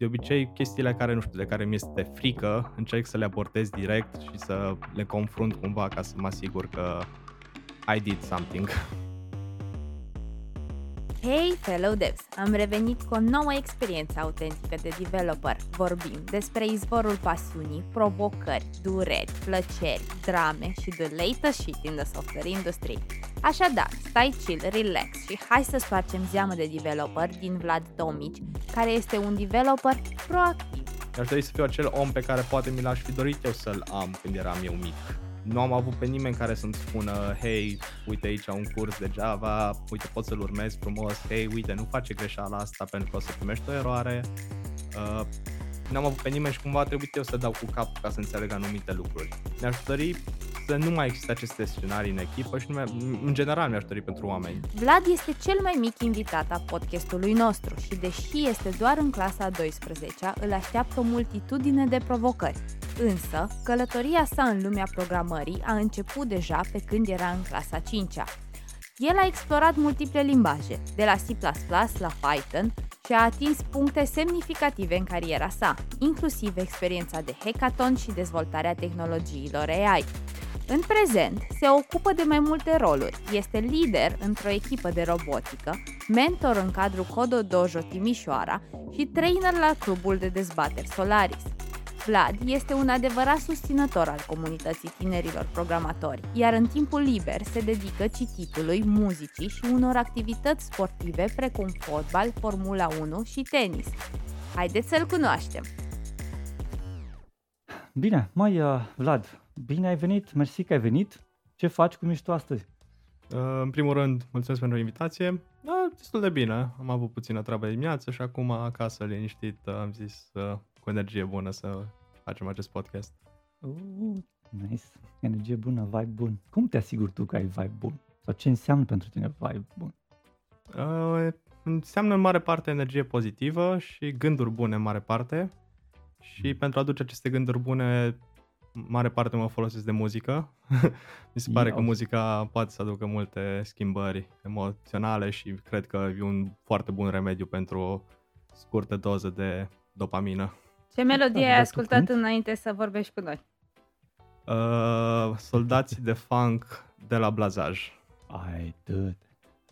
de obicei chestiile care, nu știu, de care mi este frică, încerc să le abortez direct și să le confrunt cumva ca să mă asigur că I did something. Hey, fellow devs! Am revenit cu o nouă experiență autentică de developer. Vorbim despre izvorul pasiunii, provocări, dureri, plăceri, drame și the latest shit in the software industry. Așadar, stai chill, relax și hai să spargem zeamă de developer din Vlad Tomici, care este un developer proactiv. Aș dori să fiu acel om pe care poate mi l-aș fi dorit eu să-l am când eram eu mic nu am avut pe nimeni care să-mi spună, hei, uite aici un curs de Java, uite poți să-l urmezi frumos, hei, uite, nu face greșeala asta pentru că o să primești o eroare. Uh, n-am avut pe nimeni și cumva a trebuit eu să dau cu cap ca să înțeleg anumite lucruri. Mi-aș dori să nu mai există aceste scenarii în echipă și nu în general mi-aș dori pentru oameni. Vlad este cel mai mic invitat a podcastului nostru și deși este doar în clasa a 12-a, îl așteaptă o multitudine de provocări. Însă, călătoria sa în lumea programării a început deja pe când era în clasa 5-a. El a explorat multiple limbaje, de la C++ la Python și a atins puncte semnificative în cariera sa, inclusiv experiența de hackathon și dezvoltarea tehnologiilor AI. În prezent, se ocupă de mai multe roluri. Este lider într-o echipă de robotică, mentor în cadrul Codo Dojo Timișoara și trainer la clubul de dezbateri Solaris. Vlad este un adevărat susținător al comunității tinerilor programatori, iar în timpul liber se dedică cititului, muzicii și unor activități sportive precum fotbal, Formula 1 și tenis. Haideți să-l cunoaștem! Bine, mai uh, Vlad, bine ai venit, mersi că ai venit. Ce faci, cum ești tu astăzi? Uh, în primul rând, mulțumesc pentru invitație. Da, destul de bine. Am avut puțină treabă dimineață și acum acasă liniștit am zis uh, cu energie bună să facem acest podcast. Uh, nice. Energie bună, vibe bun. Cum te asiguri tu că ai vibe bun? Sau ce înseamnă pentru tine vibe bun? Uh, înseamnă în mare parte energie pozitivă și gânduri bune în mare parte. Și mm. pentru a aduce aceste gânduri bune, mare parte mă folosesc de muzică. Mi se pare Iau. că muzica poate să aducă multe schimbări emoționale și cred că e un foarte bun remediu pentru o scurtă doză de dopamină. Ce melodie ai ascultat înainte să vorbești cu noi? Uh, soldații de funk de la Blazaj. Ai, dude.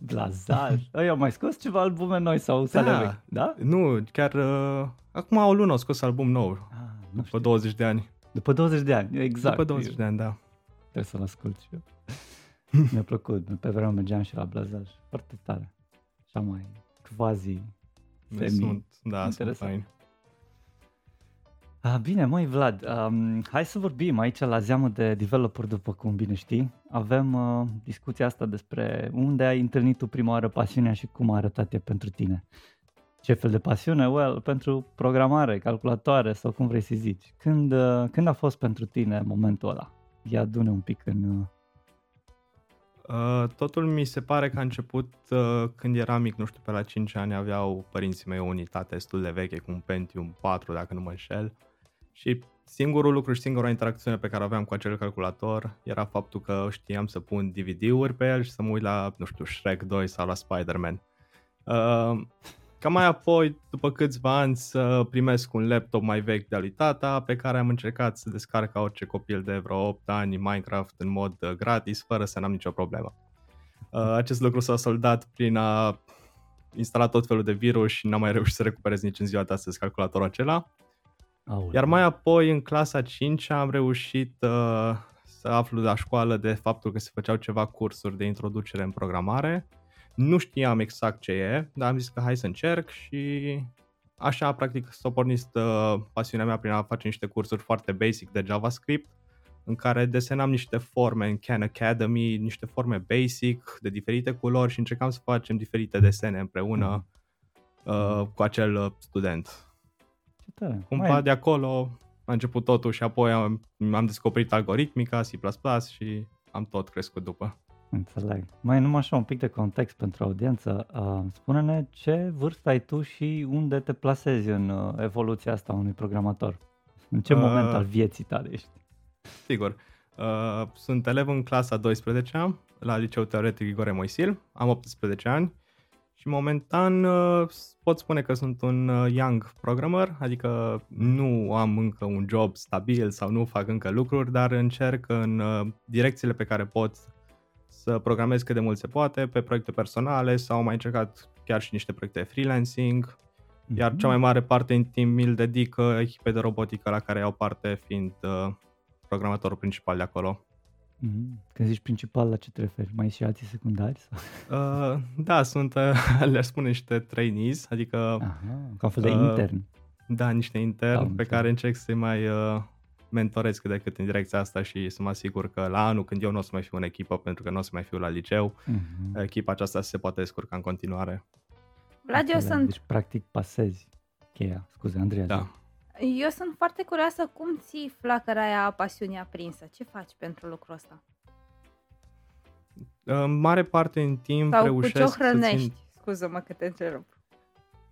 Blazaj. Ei, au mai scos ceva albume noi sau da. vechi, da? Nu, chiar uh, acum o lună au scos album nou. Ah, după știu. 20 de ani. După 20 de ani, exact. După 20 de ani, da. Trebuie să-l ascult și eu. Mi-a plăcut. Pe vremea mergeam și la Blazaj. Foarte tare. Așa mai quasi semi sunt, da, sunt fain. Uh, bine, măi Vlad, um, hai să vorbim aici la zeamă de developer, după cum bine știi. Avem uh, discuția asta despre unde ai întâlnit tu prima oară pasiunea și cum a arătat ea pentru tine. Ce fel de pasiune? Well, pentru programare, calculatoare sau cum vrei să zici. Când, uh, când a fost pentru tine momentul ăla? Ia adune un pic în... Uh... Uh, totul mi se pare că a început uh, când eram mic, nu știu, pe la 5 ani aveau părinții mei o unitate destul de veche cu un Pentium 4, dacă nu mă înșel. Și singurul lucru și singura interacțiune pe care aveam cu acel calculator era faptul că știam să pun DVD-uri pe el și să mă uit la, nu știu, Shrek 2 sau la Spider-Man. Uh, ca mai apoi, după câțiva ani, să primesc un laptop mai vechi de-a lui tata, pe care am încercat să descarc ca orice copil de vreo 8 ani Minecraft în mod uh, gratis, fără să n-am nicio problemă. Uh, acest lucru s-a soldat prin a instala tot felul de virus și n-am mai reușit să recuperez nici în ziua de astăzi calculatorul acela. Aole. Iar mai apoi, în clasa 5 am reușit uh, să aflu la școală de faptul că se făceau ceva cursuri de introducere în programare. Nu știam exact ce e, dar am zis că hai să încerc și așa, practic, s-a pornit uh, pasiunea mea prin a face niște cursuri foarte basic de JavaScript, în care desenam niște forme în Khan Academy, niște forme basic de diferite culori și încercam să facem diferite desene împreună mm. uh, cu acel student tare. Cumva Mai... de acolo a început totul și apoi am, am descoperit algoritmica, C++ și am tot crescut după. Înțeleg. Mai numai așa un pic de context pentru audiență. Uh, spune-ne ce vârstă ai tu și unde te plasezi în uh, evoluția asta unui programator? În ce uh, moment al vieții tale ești? Sigur. Uh, sunt elev în clasa 12 la Liceu Teoretic Igore Moisil, am 18 ani Și momentan uh, pot spune că sunt un uh, young programmer, adică nu am încă un job stabil sau nu fac încă lucruri, dar încerc în uh, direcțiile pe care pot să programez cât de mult se poate pe proiecte personale sau am mai încercat chiar și niște proiecte freelancing, iar cea mai mhm. mare parte în timp mi-l dedic echipei de robotică la care iau parte fiind programatorul principal de acolo. Mm-hmm. Când zici principal, la ce te referi? Mai și alții secundari? Sau? Uh, da, sunt, uh, le spune niște trainees, adică... Aha, ca un fel de uh, intern. Da, niște intern da, pe care încerc să-i mai uh, mentorez cât de cât în direcția asta și să mă asigur că la anul când eu nu o să mai fiu în echipă, pentru că nu o să mai fiu la liceu, mm-hmm. echipa aceasta se poate descurca în continuare. Vlad, eu sunt... Deci, practic, pasezi cheia. Scuze, Andreea. Da. Eu sunt foarte curioasă cum ții flacăra aia pasiunea prinsă. Ce faci pentru lucrul ăsta? În mare parte în timp Sau reușesc cu ce o hrănești? Țin... Scuză-mă că te întrerup.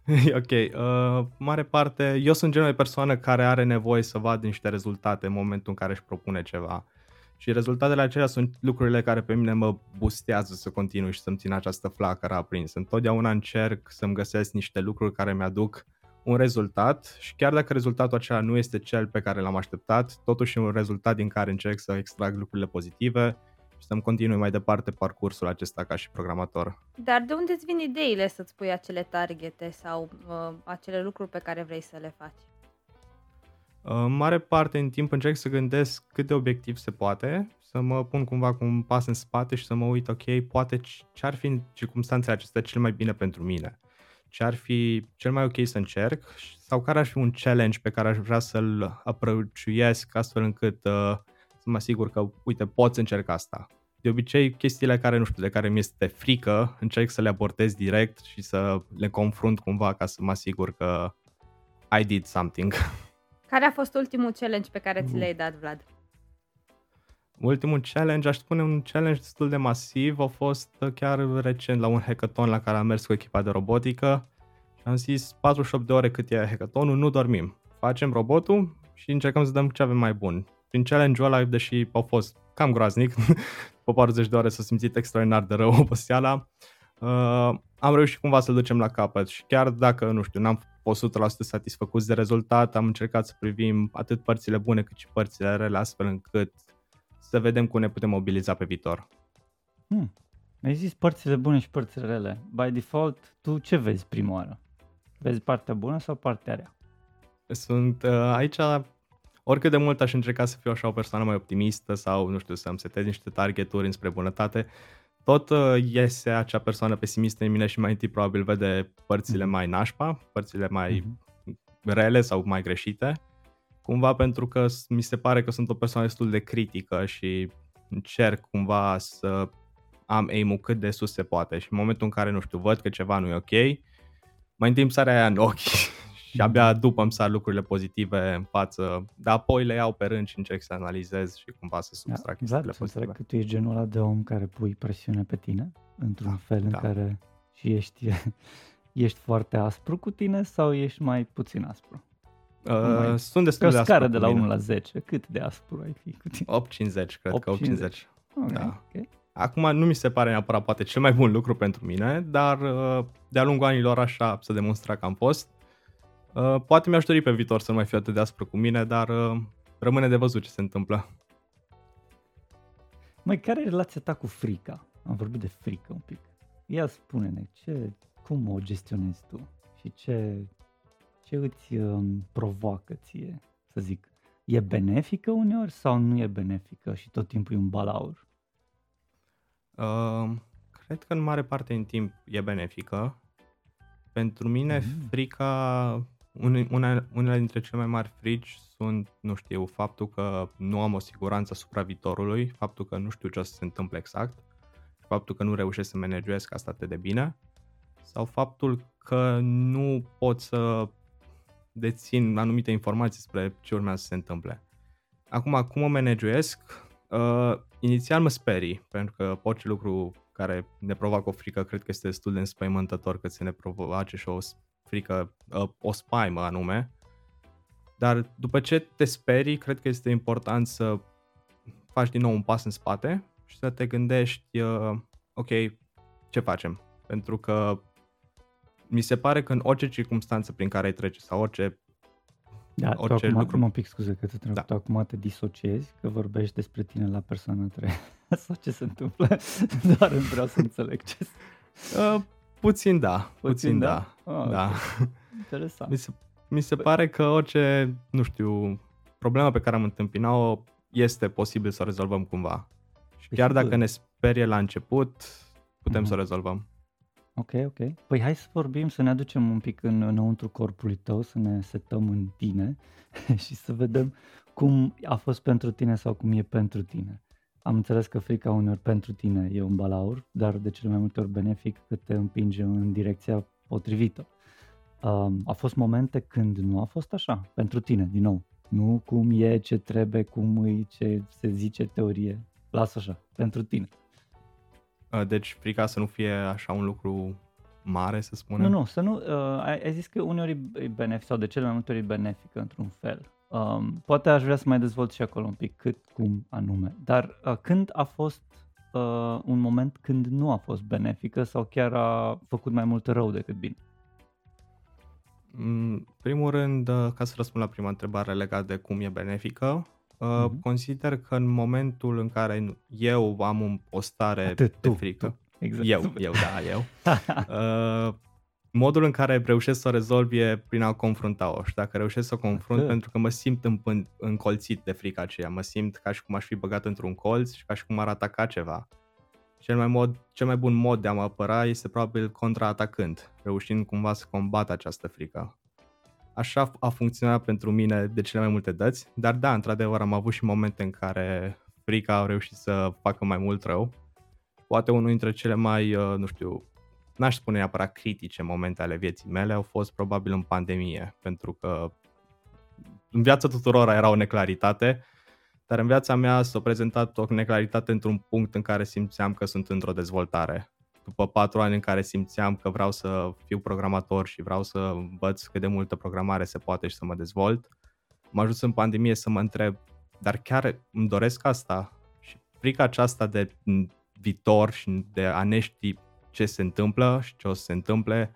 ok. Uh, mare parte, eu sunt genul de persoană care are nevoie să vadă niște rezultate în momentul în care își propune ceva. Și rezultatele acelea sunt lucrurile care pe mine mă bustează să continui și să-mi țin această flacără aprinsă. Întotdeauna încerc să-mi găsesc niște lucruri care mi-aduc un rezultat și chiar dacă rezultatul acela nu este cel pe care l-am așteptat, totuși e un rezultat din care încerc să extrag lucrurile pozitive și să-mi continui mai departe parcursul acesta ca și programator. Dar de unde îți vin ideile să-ți pui acele targete sau uh, acele lucruri pe care vrei să le faci? În mare parte în timp încerc să gândesc cât de obiectiv se poate, să mă pun cumva cu un pas în spate și să mă uit, ok, poate ce ar fi în circunstanțele acestea cel mai bine pentru mine ce ar fi cel mai ok să încerc sau care ar fi un challenge pe care aș vrea să-l aprăciuiesc astfel încât uh, să mă asigur că, uite, pot să încerc asta. De obicei, chestiile care, nu știu, de care mi este frică, încerc să le abordez direct și să le confrunt cumva ca să mă asigur că I did something. Care a fost ultimul challenge pe care ți l-ai dat, Vlad? Ultimul challenge, aș spune un challenge destul de masiv, a fost chiar recent la un hackathon la care am mers cu echipa de robotică și am zis 48 de ore cât e hackathonul, nu dormim. Facem robotul și încercăm să dăm ce avem mai bun. Prin challenge-ul ăla, deși a fost cam groaznic, după 40 de ore s-a simțit extraordinar de rău oboseala, uh, am reușit cumva să-l ducem la capăt și chiar dacă, nu știu, n-am fost 100% satisfăcuți de rezultat, am încercat să privim atât părțile bune cât și părțile rele, astfel încât să vedem cum ne putem mobiliza pe viitor. Hmm. Ai zis părțile bune și părțile rele. By default, tu ce vezi prima oară? Vezi partea bună sau partea rea? Sunt uh, aici, oricât de mult aș încerca să fiu așa o persoană mai optimistă sau, nu știu, să-mi setez niște targeturi înspre bunătate, tot uh, iese acea persoană pesimistă în mine și mai întâi probabil vede părțile mm-hmm. mai nașpa, părțile mai mm-hmm. rele sau mai greșite cumva pentru că mi se pare că sunt o persoană destul de critică și încerc cumva să am aim cât de sus se poate și în momentul în care, nu știu, văd că ceva nu e ok, mai întimp sarea aia în ochi și abia după îmi sar lucrurile pozitive în față, dar apoi le iau pe rând și încerc să analizez și cumva să substrag da, chestiile exact, pozitive. că tu ești genul ăla de om care pui presiune pe tine, într-un da, fel în da. care și ești, ești foarte aspru cu tine sau ești mai puțin aspru? Uh, sunt destul de scară de la 1 la 10, cât de aspru ai fi cu tine? 8-50, cred 8, că 8-50. Okay, da. okay. Acum nu mi se pare neapărat poate cel mai bun lucru pentru mine, dar uh, de-a lungul anilor așa să demonstra că am fost. Uh, poate mi-aș dori pe viitor să nu mai fiu atât de aspru cu mine, dar uh, rămâne de văzut ce se întâmplă. Mai care e relația ta cu frica? Am vorbit de frică un pic. Ia spune-ne, ce, cum o gestionezi tu și ce, ce îți um, provoacă ție, să zic, e benefică uneori sau nu e benefică și tot timpul e un balaur? Uh, cred că în mare parte în timp e benefică. Pentru mine mm. frica, une, una, unele dintre cele mai mari frici sunt, nu știu, faptul că nu am o siguranță asupra viitorului, faptul că nu știu ce o să se întâmple exact, faptul că nu reușesc să manageresc asta atât de bine, sau faptul că nu pot să dețin anumite informații despre ce urmează să se întâmple. Acum, cum o managuiesc? Uh, inițial mă sperii, pentru că orice lucru care ne provoacă o frică cred că este destul de înspăimântător cât să ne provoace și o frică, uh, o spaimă anume. Dar după ce te sperii, cred că este important să faci din nou un pas în spate și să te gândești, uh, ok, ce facem? Pentru că mi se pare că în orice circunstanță prin care ai trece sau orice Da, tu Orice acum, lucru. mă un pic scuze că te întreb, Da. tu acum te disociezi, că vorbești despre tine la persoana 3 sau ce se întâmplă? Doar îmi vreau să înțeleg ce se... Uh, puțin da, puțin, da. Ah, da. ok. Interesant. Mi se, mi se pare că orice, nu știu, problemă pe care am întâmpinat-o este posibil să o rezolvăm cumva. Și Păi chiar sigur. dacă ne sperie la început, putem Mhm. să o rezolvăm. Ok, ok. Păi hai să vorbim, să ne aducem un pic în, înăuntru corpului tău, să ne setăm în tine și să vedem cum a fost pentru tine sau cum e pentru tine. Am înțeles că frica uneori pentru tine e un balaur, dar de cele mai multe ori benefic că te împinge în direcția potrivită. Um, a fost momente când nu a fost așa, pentru tine, din nou. Nu cum e, ce trebuie, cum îi, ce se zice teorie. Lasă așa, pentru tine. Uh, Deci frica să nu fie așa un lucru mare, să spunem. Nu, nu, să nu, uh, ai, ai zis că uneori e- e benefic sau de cele mai multe ori e benefic într-un fel. Um, poate aș vrea să mai dezvolt și acolo un pic cât, cum anume. Dar uh, când a fost uh, un moment când nu a fost benefică sau chiar a făcut mai mult rău decât bine? În primul rând, uh, ca să răspund la prima întrebare legată de cum e benefică, uh, Mhm. consider că în momentul în care eu am un- o stare Atât, de tu, frică, tu. Exact. eu, eu, da, eu, uh, modul în care reușesc să o rezolv e prin a confrunta-o și dacă reușesc să o confrunt, Atât. pentru că mă simt împân- încolțit de frica aceea, mă simt ca și cum aș fi băgat într-un colț și ca și cum ar ataca ceva. Cel mai, mod, cel mai bun mod de a mă apăra este probabil contraatacând, reușind cumva să combat această frică. Așa a funcționat pentru mine de cele mai multe dăți, dar da, într-adevăr am avut și momente în care frica a reușit să facă mai mult rău. Poate unul dintre cele mai, uh, nu știu, n-aș spune neapărat critice momente ale vieții mele au fost probabil în pandemie, pentru că în viața tuturor era o neclaritate, dar în viața mea s-a prezentat o neclaritate într-un punct în care simțeam că sunt într-o dezvoltare. După patru ani în care simțeam că vreau să fiu programator și vreau să învăț cât de multă programare se poate și să mă dezvolt, m-a ajuns în pandemie să mă întreb, dar chiar îmi doresc asta? Și frica aceasta de m, viitor și de a ne ști ce se întâmplă și ce o să se întâmple,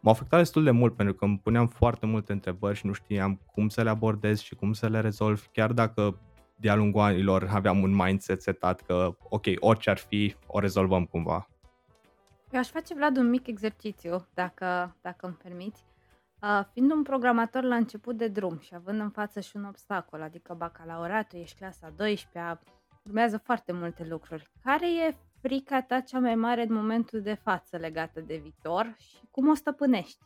m-a afectat destul de mult pentru că îmi puneam foarte multe întrebări și nu știam cum să le abordez și cum să le rezolv, chiar dacă de-a lungul anilor aveam un mindset setat că, ok, orice ar fi, o rezolvăm cumva. Eu aș face, Vlad, un mic exercițiu, dacă, dacă îmi permiți. Uh, fiind un programator la început de drum și având în față și un obstacol, adică bacalaureatul, ești clasa 12 urmează foarte multe lucruri. Care e frica ta cea mai mare în momentul de față legată de viitor și cum o stăpânești?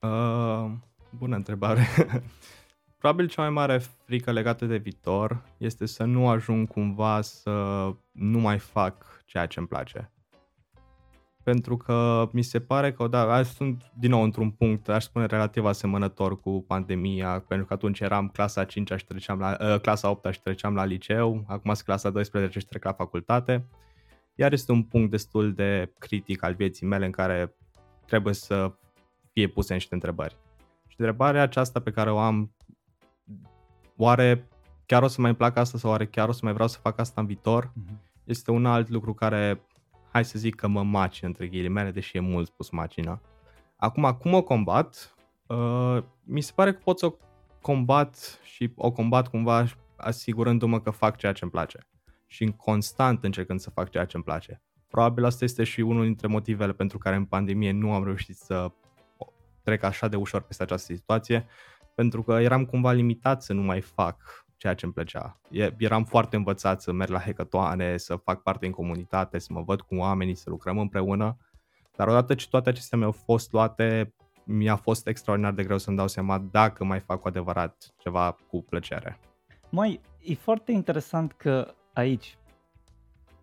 Uh, bună întrebare. Probabil cea mai mare frică legată de viitor este să nu ajung cumva să nu mai fac ceea ce îmi place. Pentru că mi se pare că, da, azi sunt din nou într-un punct, aș spune, relativ asemănător cu pandemia, pentru că atunci eram clasa 5 și treceam la, uh, clasa 8 și treceam la liceu, acum sunt clasa 12 și trec la facultate. Iar este un punct destul de critic al vieții mele în care trebuie să fie puse niște întrebări. Și întrebarea aceasta pe care o am, oare chiar o să mai îmi placă asta sau oare chiar o să mai vreau să fac asta în viitor, Mhm. este un alt lucru care, hai să zic că mă macină între ghilimele, deși e mult spus macină. Acum, cum o combat? Uh, mi se pare că pot să o combat și o combat cumva asigurându-mă că fac ceea ce îmi place și constant încercând să fac ceea ce îmi place. Probabil asta este și unul dintre motivele pentru care în pandemie nu am reușit să trec așa de ușor peste această situație, pentru că eram cumva limitat să nu mai fac ceea ce îmi plăcea. E- Eram foarte învățat să merg la hackathone, să fac parte în comunitate, să mă văd cu oamenii, să lucrăm împreună, dar odată ce toate acestea mi-au fost luate, mi-a fost extraordinar de greu să-mi dau seama dacă mai fac cu adevărat ceva cu plăcere. Mai, e foarte interesant că aici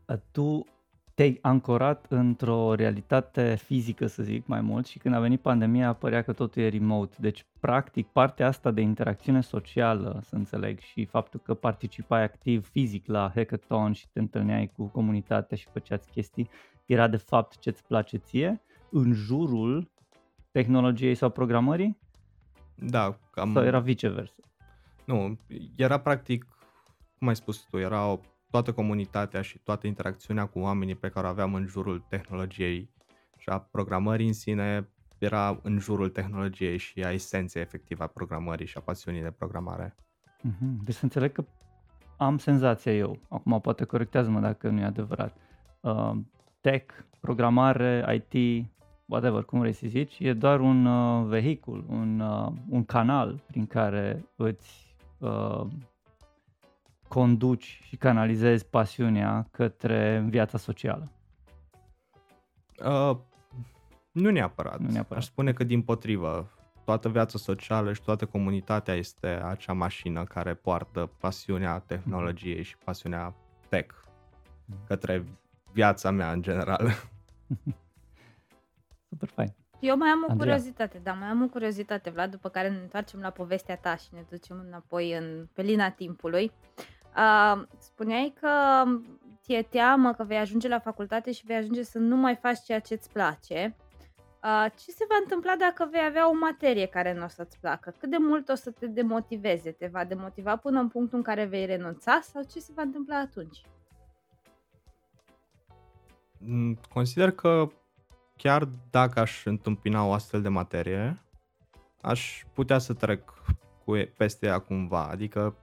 a, tu te-ai ancorat într-o realitate fizică, să zic, mai mult și când a venit pandemia părea că totul e remote. Deci, practic, partea asta de interacțiune socială, să înțeleg, și faptul că participai activ fizic la hackathon și te întâlneai cu comunitatea și făceați chestii, era de fapt ce-ți place ție în jurul tehnologiei sau programării? Da, cam... Sau era viceversa? Nu, era practic, cum ai spus tu, era o, toată comunitatea și toată interacțiunea cu oamenii pe care o aveam în jurul tehnologiei și a programării în sine era în jurul tehnologiei și a esenței efective a programării și a pasiunii de programare. Mm-hmm. Deci să înțeleg că am senzația eu, acum poate corectează-mă dacă nu e adevărat, uh, tech, programare, IT, whatever, cum vrei să zici, e doar un uh, vehicul, un, uh, un canal prin care îți uh, conduci și canalizezi pasiunea către viața socială. Uh, nu neapărat. Nu neapărat. Aș spune că din potrivă, toată viața socială și toată comunitatea este acea mașină care poartă pasiunea tehnologiei și pasiunea tech către viața mea în general. Super fain. Eu mai am o Andreea. curiozitate, da, mai am o curiozitate, Vlad, după care ne întoarcem la povestea ta și ne ducem înapoi în pe lina timpului. Uh, spuneai că ți-e teamă că vei ajunge la facultate și vei ajunge să nu mai faci ceea ce îți place. Uh, ce se va întâmpla dacă vei avea o materie care nu o să-ți placă? Cât de mult o să te demotiveze? Te va demotiva până în punctul în care vei renunța sau ce se va întâmpla atunci? Mm, Consider că chiar dacă aș întâmpina o astfel de materie, aș putea să trec cu e- peste ea cumva. Adică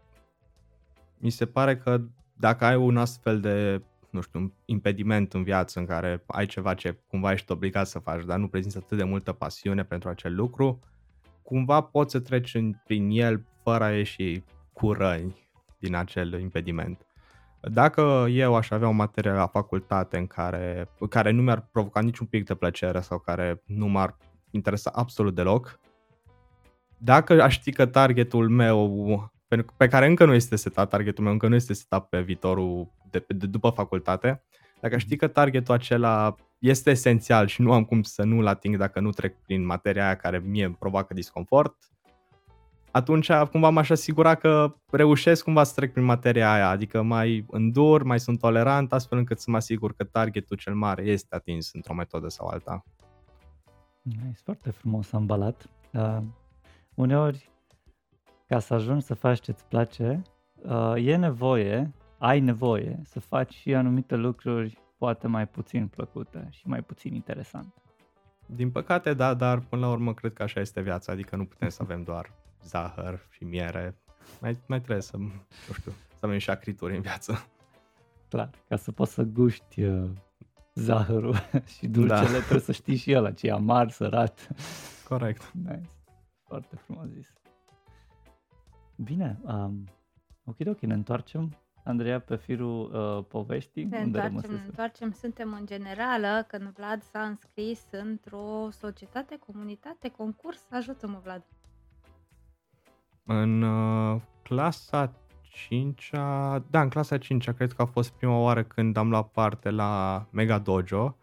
mi se pare că dacă ai un astfel de, nu știu, un impediment în viață în care ai ceva ce cumva ești obligat să faci, dar nu prezinți atât de multă pasiune pentru acel lucru, cumva poți să treci în, prin el fără a ieși cu răni din acel impediment. Dacă eu aș avea o materie la facultate în care, care nu mi-ar provoca niciun pic de plăcere sau care nu m-ar interesa absolut deloc, dacă aș ști că targetul meu, pe, pe care încă nu este setat, targetul meu încă nu este setat pe viitorul de, de după facultate, dacă aș ști că targetul acela este esențial și nu am cum să nu-l ating dacă nu trec prin materia aia care mie îmi provoacă disconfort, atunci cumva m-aș asigura că reușesc cumva să trec prin materia aia, adică mai îndur, mai sunt tolerant, astfel încât să mă asigur că targetul cel mare este atins într-o metodă sau alta. Nice, foarte frumos ambalat. Uh, uneori, ca să ajungi să faci ce-ți place, uh, e nevoie, ai nevoie să faci și anumite lucruri poate mai puțin plăcute și mai puțin interesante. Din păcate, da, dar până la urmă cred că așa este viața, adică nu putem să avem doar zahăr și miere, mai, mai trebuie să, nu știu, să avem și acrituri în viață. Clar, ca să poți să guști uh, zahărul și dulcele, Da. trebuie să știi și ăla ce e amar, sărat. Corect. Nice. Foarte frumos zis. Bine, um, ok, ok, ne întoarcem, Andreea, pe firul uh, poveștii. Ne unde întoarcem, ne rămăsese? întoarcem, suntem în generală, când Vlad s-a înscris într-o societate, comunitate, concurs, ajută-mă Vlad. În uh, clasa 5 da, în clasa 5 cred că a fost prima oară când am luat parte la Mega Dojo.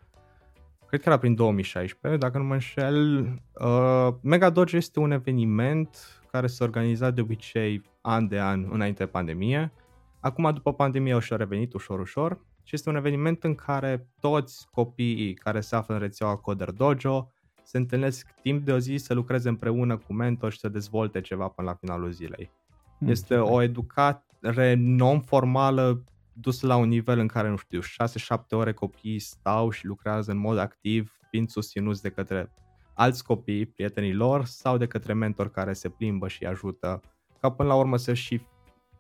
Cred că era prin 2016, dacă nu mă înșel. Uh, Mega Dojo este un eveniment care se organiza de obicei an de an înainte de pandemie. Acum, după pandemie, au și-a revenit ușor, ușor. Și este un eveniment în care toți copiii care se află în rețeaua Coder Dojo se întâlnesc timp de o zi să lucreze împreună cu mentor și să dezvolte ceva până la finalul zilei. Hmm, Este ce o fain. educare non-formală dusă la un nivel în care, nu știu, 6-7 ore copiii stau și lucrează în mod activ, fiind susținuți de către alți copii, prietenii lor, sau de către mentori care se plimbă și îi ajută, ca până la urmă să și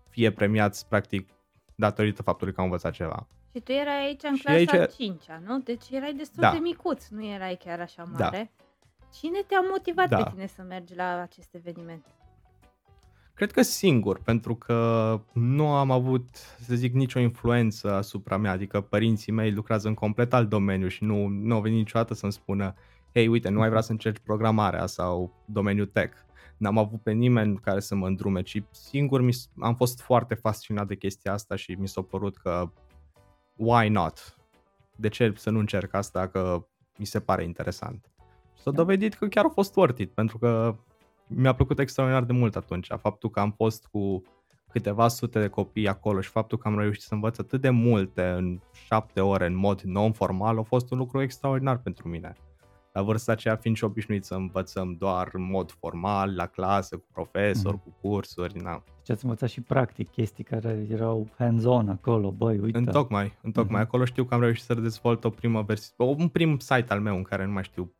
fie premiați, practic, datorită faptului că au învățat ceva. Și tu erai aici în Și clasa aici- aici... 5 nu? Deci erai destul Da. de micuț, nu erai chiar așa Da. mare. Cine te-a motivat Da. pe tine să mergi la acest eveniment? Cred că singur, pentru că nu am avut, să zic, nicio influență asupra mea, adică părinții mei lucrează în complet alt domeniu și nu, nu au venit niciodată să-mi spună hei, uite, nu ai vrea să încerci programarea sau domeniul tech. N-am avut pe nimeni care să mă îndrume, ci singur mi s- am fost foarte fascinat de chestia asta și mi s-a părut că why not? De ce să nu încerc asta dacă mi se pare interesant? Și s-a Da. dovedit că chiar a fost worth it, pentru că mi-a plăcut extraordinar de mult atunci. Faptul că am fost cu câteva sute de copii acolo și faptul că am reușit să învăț atât de multe în șapte ore în mod non-formal a fost un lucru extraordinar pentru mine. La vârsta aceea fiind și obișnuit să învățăm doar în mod formal, la clasă, cu profesori, mm. cu cursuri, na. Deci ați învățat și practic chestii care erau hands-on acolo, băi, uite. În tocmai, în tocmai. Mm-hmm. Acolo știu că am reușit să dezvolt o primă versiune, un prim site al meu în care nu mai știu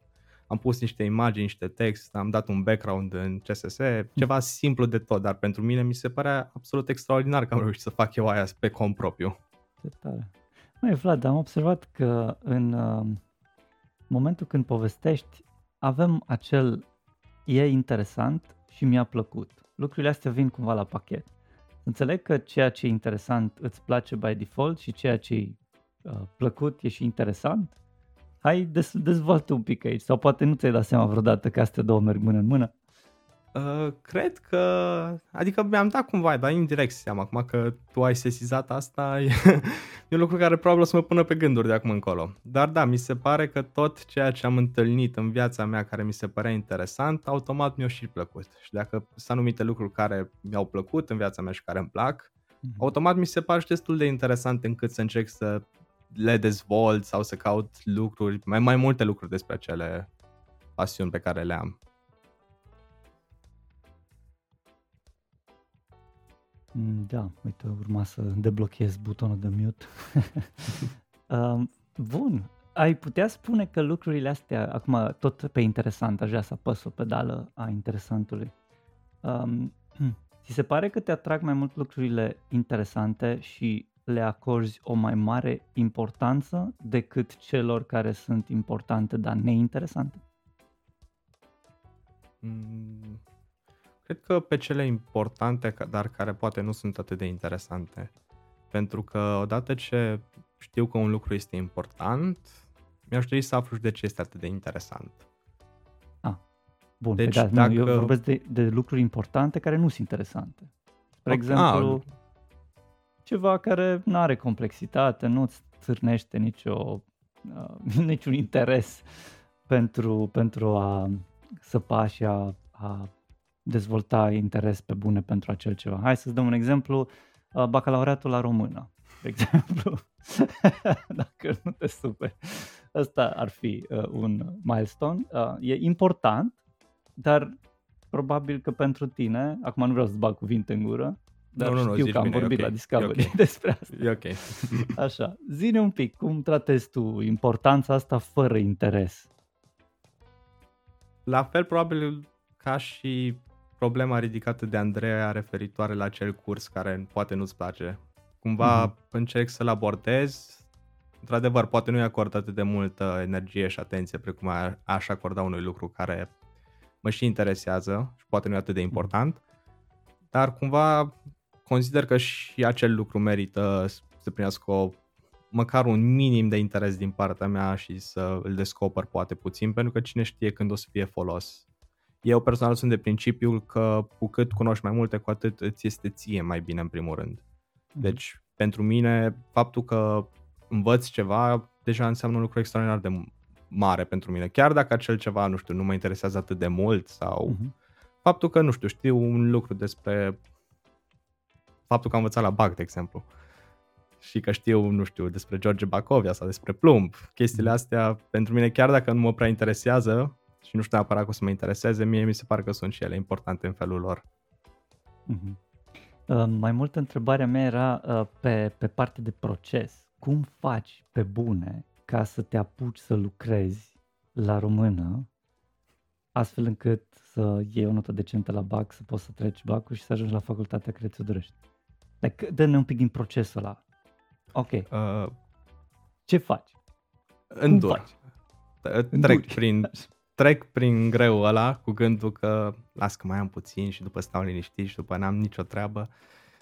am pus niște imagini, niște text, am dat un background în CSS, ceva simplu de tot, dar pentru mine mi se părea absolut extraordinar că am reușit să fac eu aia pe cont propriu. Ce tare. Măi, Vlad, am observat că în uh, momentul când povestești, avem acel e interesant și mi-a plăcut. Lucrurile astea vin cumva la pachet. Înțeleg că ceea ce e interesant îți place by default și ceea ce e uh, plăcut e și interesant, Hai, dez- dezvoltă un pic aici. Sau poate nu ți-ai dat seama vreodată că astea două merg mână în mână. Uh, cred că, adică mi-am dat cumva, dar indirect seama acum că tu ai sesizat asta, e, e un lucru care probabil o să mă pună pe gânduri de acum încolo. Dar da, mi se pare că tot ceea ce am întâlnit în viața mea care mi se părea interesant, automat mi-a și plăcut. Și dacă sunt anumite lucruri care mi-au plăcut în viața mea și care îmi plac, mm-hmm. automat mi se pare și destul de interesant încât să încerc să le dezvolt sau să caut lucruri, mai, mai multe lucruri despre acele pasiuni pe care le am. Da, uite, urma să deblochez butonul de mute. um, bun, ai putea spune că lucrurile astea, acum tot pe interesant, aș vrea să apăs o pedală a interesantului. Um, ți se pare că te atrag mai mult lucrurile interesante și le acorzi o mai mare importanță decât celor care sunt importante, dar neinteresante? Mm, cred că pe cele importante, dar care poate nu sunt atât de interesante. Pentru că odată ce știu că un lucru este important, mi-aș dori să aflu de ce este atât de interesant. Ah, bun, deci, da, dacă... nu, eu vorbesc de, de lucruri importante care nu sunt interesante. Spre okay. exemplu, ah, ceva care nu are complexitate, nu-ți țârnește nicio, uh, niciun interes pentru, pentru a săpa și a, a dezvolta interes pe bune pentru acel ceva. Hai să-ți dăm un exemplu, uh, bacalaureatul la română, de exemplu, dacă nu te superi. Asta ar fi uh, un milestone. Uh, e important, dar probabil că pentru tine, acum nu vreau să-ți bag cuvinte în gură, dar nu, nu, știu nu, că am bine, vorbit okay. la Discovery okay. despre asta. E ok. Așa, zine un pic, cum tratezi tu importanța asta fără interes? La fel probabil ca și problema ridicată de Andreea referitoare la acel curs care poate nu-ți place. Cumva mm-hmm. încerc să-l abordez, într-adevăr, poate nu-i acord atât de multă energie și atenție precum aș acorda unui lucru care mă și interesează și poate nu e atât de mhm. important, dar cumva consider că și acel lucru merită să primească o, măcar un minim de interes din partea mea și să îl descoper poate puțin, pentru că cine știe când o să fie folos. Eu personal sunt de principiul că cu cât cunoști mai multe, cu atât îți este ție mai bine în primul rând. Mhm. Deci, pentru mine, faptul că învăț ceva deja înseamnă un lucru extraordinar de mare pentru mine. Chiar dacă acel ceva, nu știu, nu mă interesează atât de mult sau uh-huh. faptul că, nu știu, știu un lucru despre faptul că am învățat la BAC, de exemplu, și că știu, nu știu, despre George Bacovia sau despre Plumb, chestiile mhm. astea, pentru mine, chiar dacă nu mă prea interesează și nu știu neapărat că o să mă intereseze, mie mi se pare că sunt și ele importante în felul lor. Mm-hmm. Uh, mai mult întrebarea mea era uh, pe, pe parte de proces. Cum faci pe bune ca să te apuci să lucrezi la română astfel încât să iei o notă decentă la BAC, să poți să treci BAC-ul și să ajungi la facultatea care ți-o dorești? Like, dă-ne un pic din procesul ăla. Ok. Uh, Ce faci? Îndur. Faci? Trec prin, trec prin greu ăla cu gândul că las că mai am puțin și după stau liniștit și după n-am nicio treabă.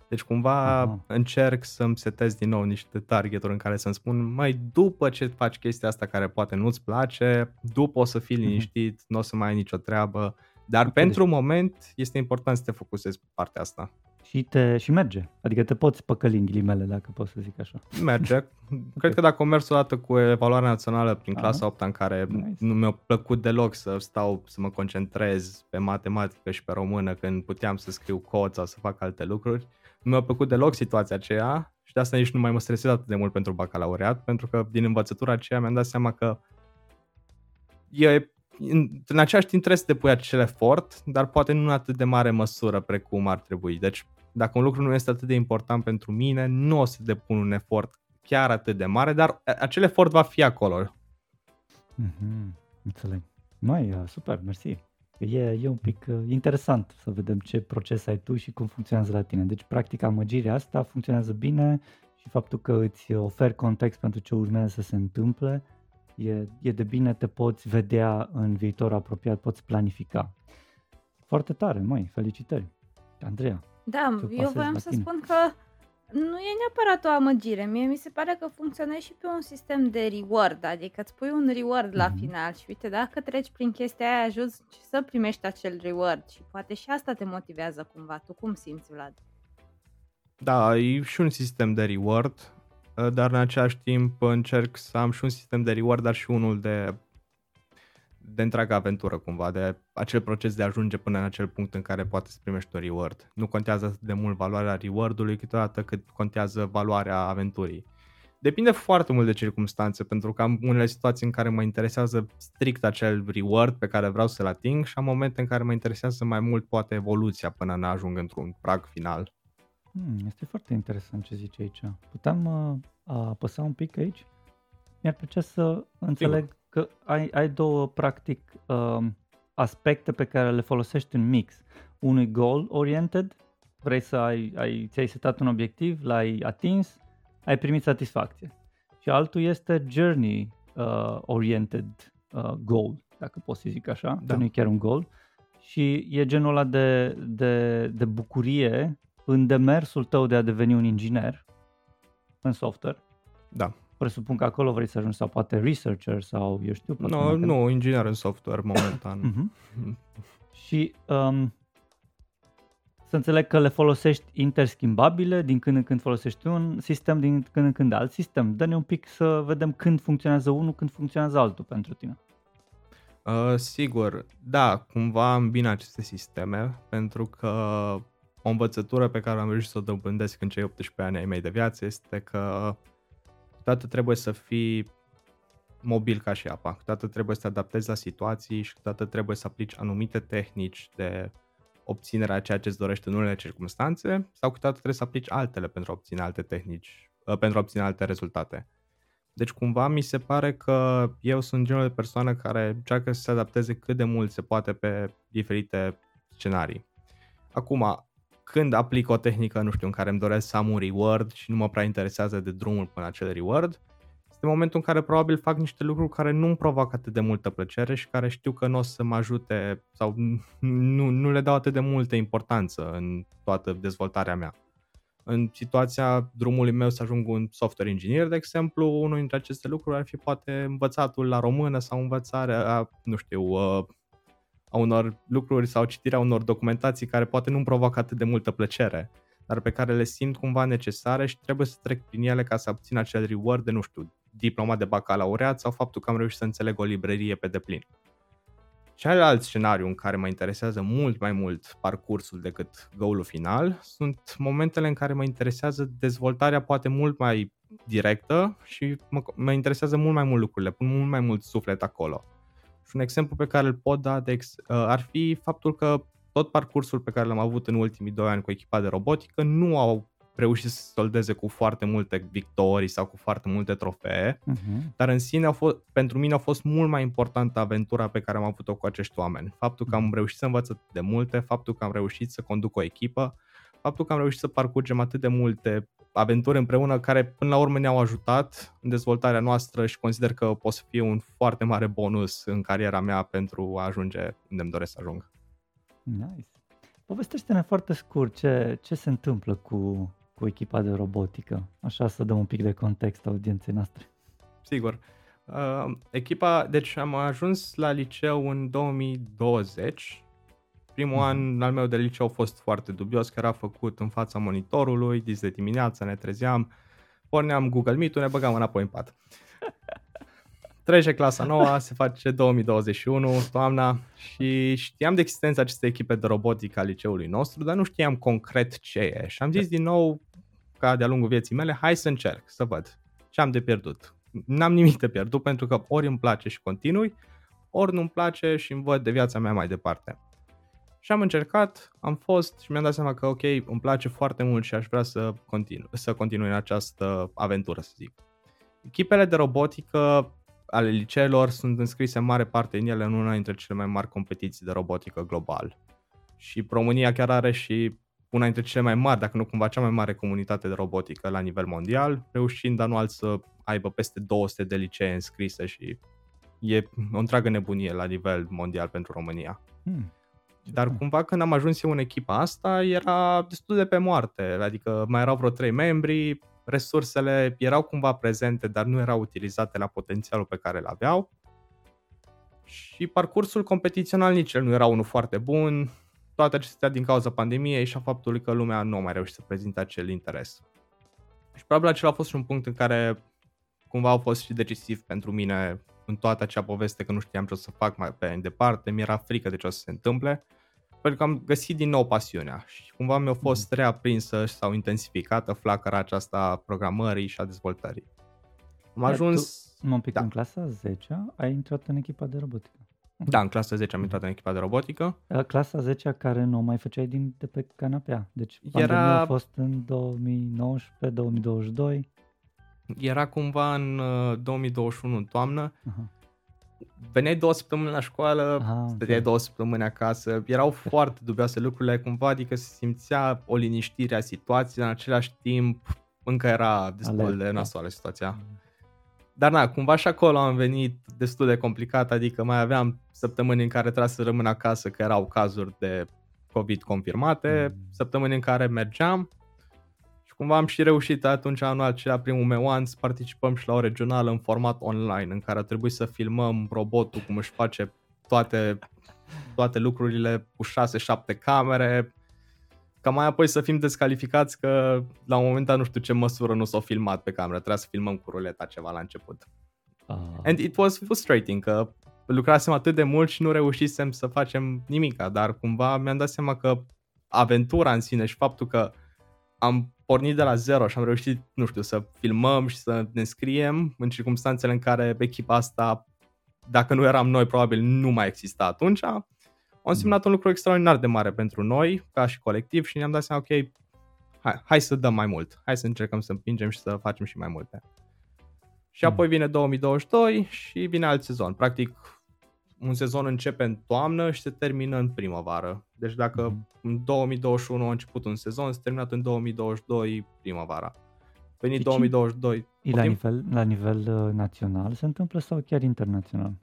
Deci cumva uh-huh. încerc să-mi setez din nou niște targeturi în care să-mi spun, mai după ce faci chestia asta care poate nu-ți place, după o să fii mhm. liniștit, uh-huh. nu o să mai ai nicio treabă, dar okay. pentru moment este important să te focusezi pe partea asta și, te, și merge. Adică te poți păcăli în ghilimele, dacă pot să zic așa. Merge. Cred că dacă am mers o dată cu evaluarea națională prin clasa 8 în care nice. nu mi-a plăcut deloc să stau să mă concentrez pe matematică și pe română când puteam să scriu cod sau să fac alte lucruri, nu mi-a plăcut deloc situația aceea și de asta nici nu mai mă stresez atât de mult pentru bacalaureat, pentru că din învățătura aceea mi-am dat seama că e în, în același timp trebuie să depui acel efort, dar poate nu în atât de mare măsură precum ar trebui. Deci dacă un lucru nu este atât de important pentru mine, nu o să depun un efort chiar atât de mare, dar acel efort va fi acolo. Mm-hmm, înțeleg. Mai, super, mersi. E, e un pic uh, interesant să vedem ce proces ai tu și cum funcționează la tine. Deci, practic, amăgirea asta funcționează bine și faptul că îți oferi context pentru ce urmează să se întâmple, e, e de bine, te poți vedea în viitor apropiat, poți planifica. Foarte tare, mai felicitări. Andreea. Da, eu voiam să tine. spun că nu e neapărat o amăgire. Mie mi se pare că funcționează și pe un sistem de reward, adică îți pui un reward mm-hmm. la mhm. final și uite, dacă treci prin chestia aia, ajuns să primești acel reward și poate și asta te motivează cumva. Tu cum simți, Vlad? Da, e și un sistem de reward, dar în același timp încerc să am și un sistem de reward, dar și unul de de întreaga aventură cumva, de acel proces de a ajunge până în acel punct în care poate să primești un reward. Nu contează atât de mult valoarea rewardului câteodată cât contează valoarea aventurii. Depinde foarte mult de circunstanțe, pentru că am unele situații în care mă interesează strict acel reward pe care vreau să-l ating și am momente în care mă interesează mai mult poate evoluția până în ajung într-un prag final. Hmm, este foarte interesant ce zici aici. Putem uh, apăsa un pic aici? Mi-ar plăcea să înțeleg Sigur că ai, ai două, practic, um, aspecte pe care le folosești în mix. Unul e goal-oriented, vrei să ai, ai, ți-ai setat un obiectiv, l-ai atins, ai primit satisfacție. Și altul este journey-oriented uh, uh, goal, dacă pot să zic așa, da. că nu e chiar un goal. Și e genul ăla de, de, de bucurie în demersul tău de a deveni un inginer în software. Da presupun că acolo vrei să ajungi sau poate researcher sau eu știu. No, nu, inginer în software momentan. uh-huh. Și um, să înțeleg că le folosești interschimbabile, din când în când folosești un sistem, din când în când alt sistem. Dă-ne un pic să vedem când funcționează unul, când funcționează altul pentru tine. Uh, sigur, da, cumva îmbin aceste sisteme, pentru că o învățătură pe care am reușit să o dobândesc în cei 18 ani ai mei de viață este că câteodată trebuie să fii mobil ca și apa, câteodată trebuie să te adaptezi la situații și câteodată trebuie să aplici anumite tehnici de obținerea a ceea ce îți dorești în unele circunstanțe sau câteodată trebuie să aplici altele pentru a obține alte tehnici, uh, pentru a obține alte rezultate. Deci cumva mi se pare că eu sunt genul de persoană care încearcă să se adapteze cât de mult se poate pe diferite scenarii. Acum, când aplic o tehnică, nu știu, în care îmi doresc să am un reward și nu mă prea interesează de drumul până acel reward, este momentul în care probabil fac niște lucruri care nu îmi provoacă atât de multă plăcere și care știu că nu o să mă ajute sau nu, nu le dau atât de multă importanță în toată dezvoltarea mea. În situația drumului meu să ajung un software engineer, de exemplu, unul dintre aceste lucruri ar fi poate învățatul la română sau învățarea, nu știu, uh, a unor lucruri sau citirea unor documentații care poate nu-mi provoacă atât de multă plăcere, dar pe care le simt cumva necesare și trebuie să trec prin ele ca să obțin acel reward de, nu știu, diploma de bacalaureat sau faptul că am reușit să înțeleg o librărie pe deplin. Celălalt scenariu în care mă interesează mult mai mult parcursul decât goal final sunt momentele în care mă interesează dezvoltarea poate mult mai directă și mă, mă interesează mult mai mult lucrurile, pun mult mai mult suflet acolo. Și un exemplu pe care îl pot da de ex- uh, ar fi faptul că tot parcursul pe care l-am avut în ultimii doi ani cu echipa de robotică nu au reușit să soldeze cu foarte multe victorii sau cu foarte multe trofee, uh-huh. dar în sine au fost, pentru mine a fost mult mai importantă aventura pe care am avut-o cu acești oameni. Faptul că am mhm. reușit să învăț de multe, faptul că am reușit să conduc o echipă, faptul că am reușit să parcurgem atât de multe aventuri împreună care până la urmă ne-au ajutat în dezvoltarea noastră și consider că pot să fie un foarte mare bonus în cariera mea pentru a ajunge unde îmi doresc să ajung. Nice. Povestește-ne foarte scurt ce, ce se întâmplă cu, cu echipa de robotică, așa să dăm un pic de context audienței noastre. Sigur. Uh, echipa, deci am ajuns la liceu în 2020 Primul mm-hmm. an al meu de liceu a fost foarte dubios, că era făcut în fața monitorului, dis de dimineață, ne trezeam, porneam Google Meet-ul, ne băgam înapoi în pat. Trece clasa nouă, se face 2021, toamna și știam de existența acestei echipe de robotică a liceului nostru, dar nu știam concret ce e. Și am zis din nou, ca de-a lungul vieții mele, hai să încerc, să văd ce am de pierdut. N-am nimic de pierdut pentru că ori îmi place și continui, ori nu-mi place și îmi văd de viața mea mai departe. Și am încercat, am fost și mi-am dat seama că ok, îmi place foarte mult și aș vrea să continui, să continui în această aventură, să zic. Echipele de robotică ale liceelor sunt înscrise în mare parte în ele în una dintre cele mai mari competiții de robotică global. Și România chiar are și una dintre cele mai mari, dacă nu cumva cea mai mare comunitate de robotică la nivel mondial, reușind anual să aibă peste 200 de licee înscrise și e o întreagă nebunie la nivel mondial pentru România. Hmm. Dar cumva când am ajuns eu în echipa asta era destul de pe moarte, adică mai erau vreo trei membri, resursele erau cumva prezente, dar nu erau utilizate la potențialul pe care îl aveau. Și parcursul competițional nici el nu era unul foarte bun, toate acestea din cauza pandemiei și a faptului că lumea nu a mai reușit să prezinte acel interes. Și probabil acela a fost și un punct în care cumva a fost și decisiv pentru mine în toată acea poveste că nu știam ce o să fac mai pe departe, mi-era frică de ce o să se întâmple, pentru că am găsit din nou pasiunea și cumva mi-a fost mm. reaprinsă sau intensificată flacăra aceasta a programării și a dezvoltării. Am ajuns... Tu, un pic da. în clasa 10 ai intrat în echipa de robotică. Da, în clasa 10 am intrat în echipa de robotică. Clasa 10 care nu mai făceai din, de pe canapea. Deci Era... a fost în 2019-2022. Era cumva în 2021, uh, în toamnă. Uh-huh. Veneai două săptămâni la școală, Aha, stăteai okay. două săptămâni acasă. Erau foarte dubioase lucrurile, cumva, adică se simțea o liniștire a situației, în același timp încă era destul Alert, de da. nasoală situația. Mm. Dar na, cumva și acolo am venit destul de complicat, adică mai aveam săptămâni în care trebuia să rămân acasă că erau cazuri de COVID confirmate, mm. săptămâni în care mergeam și cumva am și reușit atunci anul acela primul meu an să participăm și la o regională în format online în care a trebuit să filmăm robotul cum își face toate, toate lucrurile cu 6-7 camere, ca mai apoi să fim descalificați că la un moment dat nu știu ce măsură nu s-au filmat pe cameră, trebuia să filmăm cu ruleta ceva la început. Uh. And it was frustrating că lucrasem atât de mult și nu reușisem să facem nimica, dar cumva mi-am dat seama că aventura în sine și faptul că am pornit de la zero și am reușit, nu știu, să filmăm și să ne scriem în circunstanțele în care echipa asta, dacă nu eram noi, probabil nu mai exista atunci, a însemnat un lucru extraordinar de mare pentru noi, ca și colectiv și ne-am dat seama, ok, hai, hai să dăm mai mult, hai să încercăm să împingem și să facem și mai multe. Și apoi vine 2022 și vine alt sezon. Practic, un sezon începe în toamnă și se termină în primăvară. Deci dacă mhm. în 2021 a început un sezon, se terminat în 2022 primăvara. Venit deci 2022. La nivel, la nivel uh, național se întâmplă sau chiar internațional?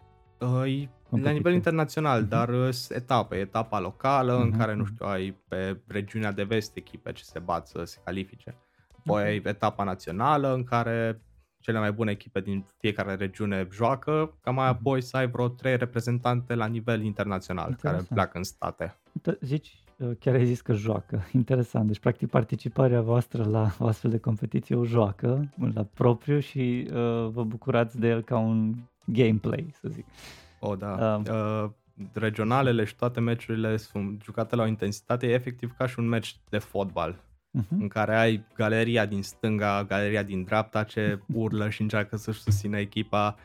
Uh, la nivel internațional, uh-huh. dar uh, etape. Etapa locală uh-huh. în mhm, care, nu mhm. știu, ai pe regiunea de vest echipe ce se bat să se califice. Apoi okay. ai etapa națională în care cele mai bune echipe din fiecare regiune joacă, ca mai apoi să ai vreo trei reprezentante la nivel internațional Interesant. care pleacă în state. Zici, uh, chiar ai zis că joacă. Interesant. Deci, practic, participarea voastră la o astfel de competiție o joacă la propriu și uh, vă bucurați de el ca un gameplay, să zic. O, da. Uh, uh, regionalele și toate meciurile sunt jucate la o intensitate e efectiv ca și un meci de fotbal uh-huh. în care ai galeria din stânga, galeria din dreapta ce urlă și încearcă să-și susțină echipa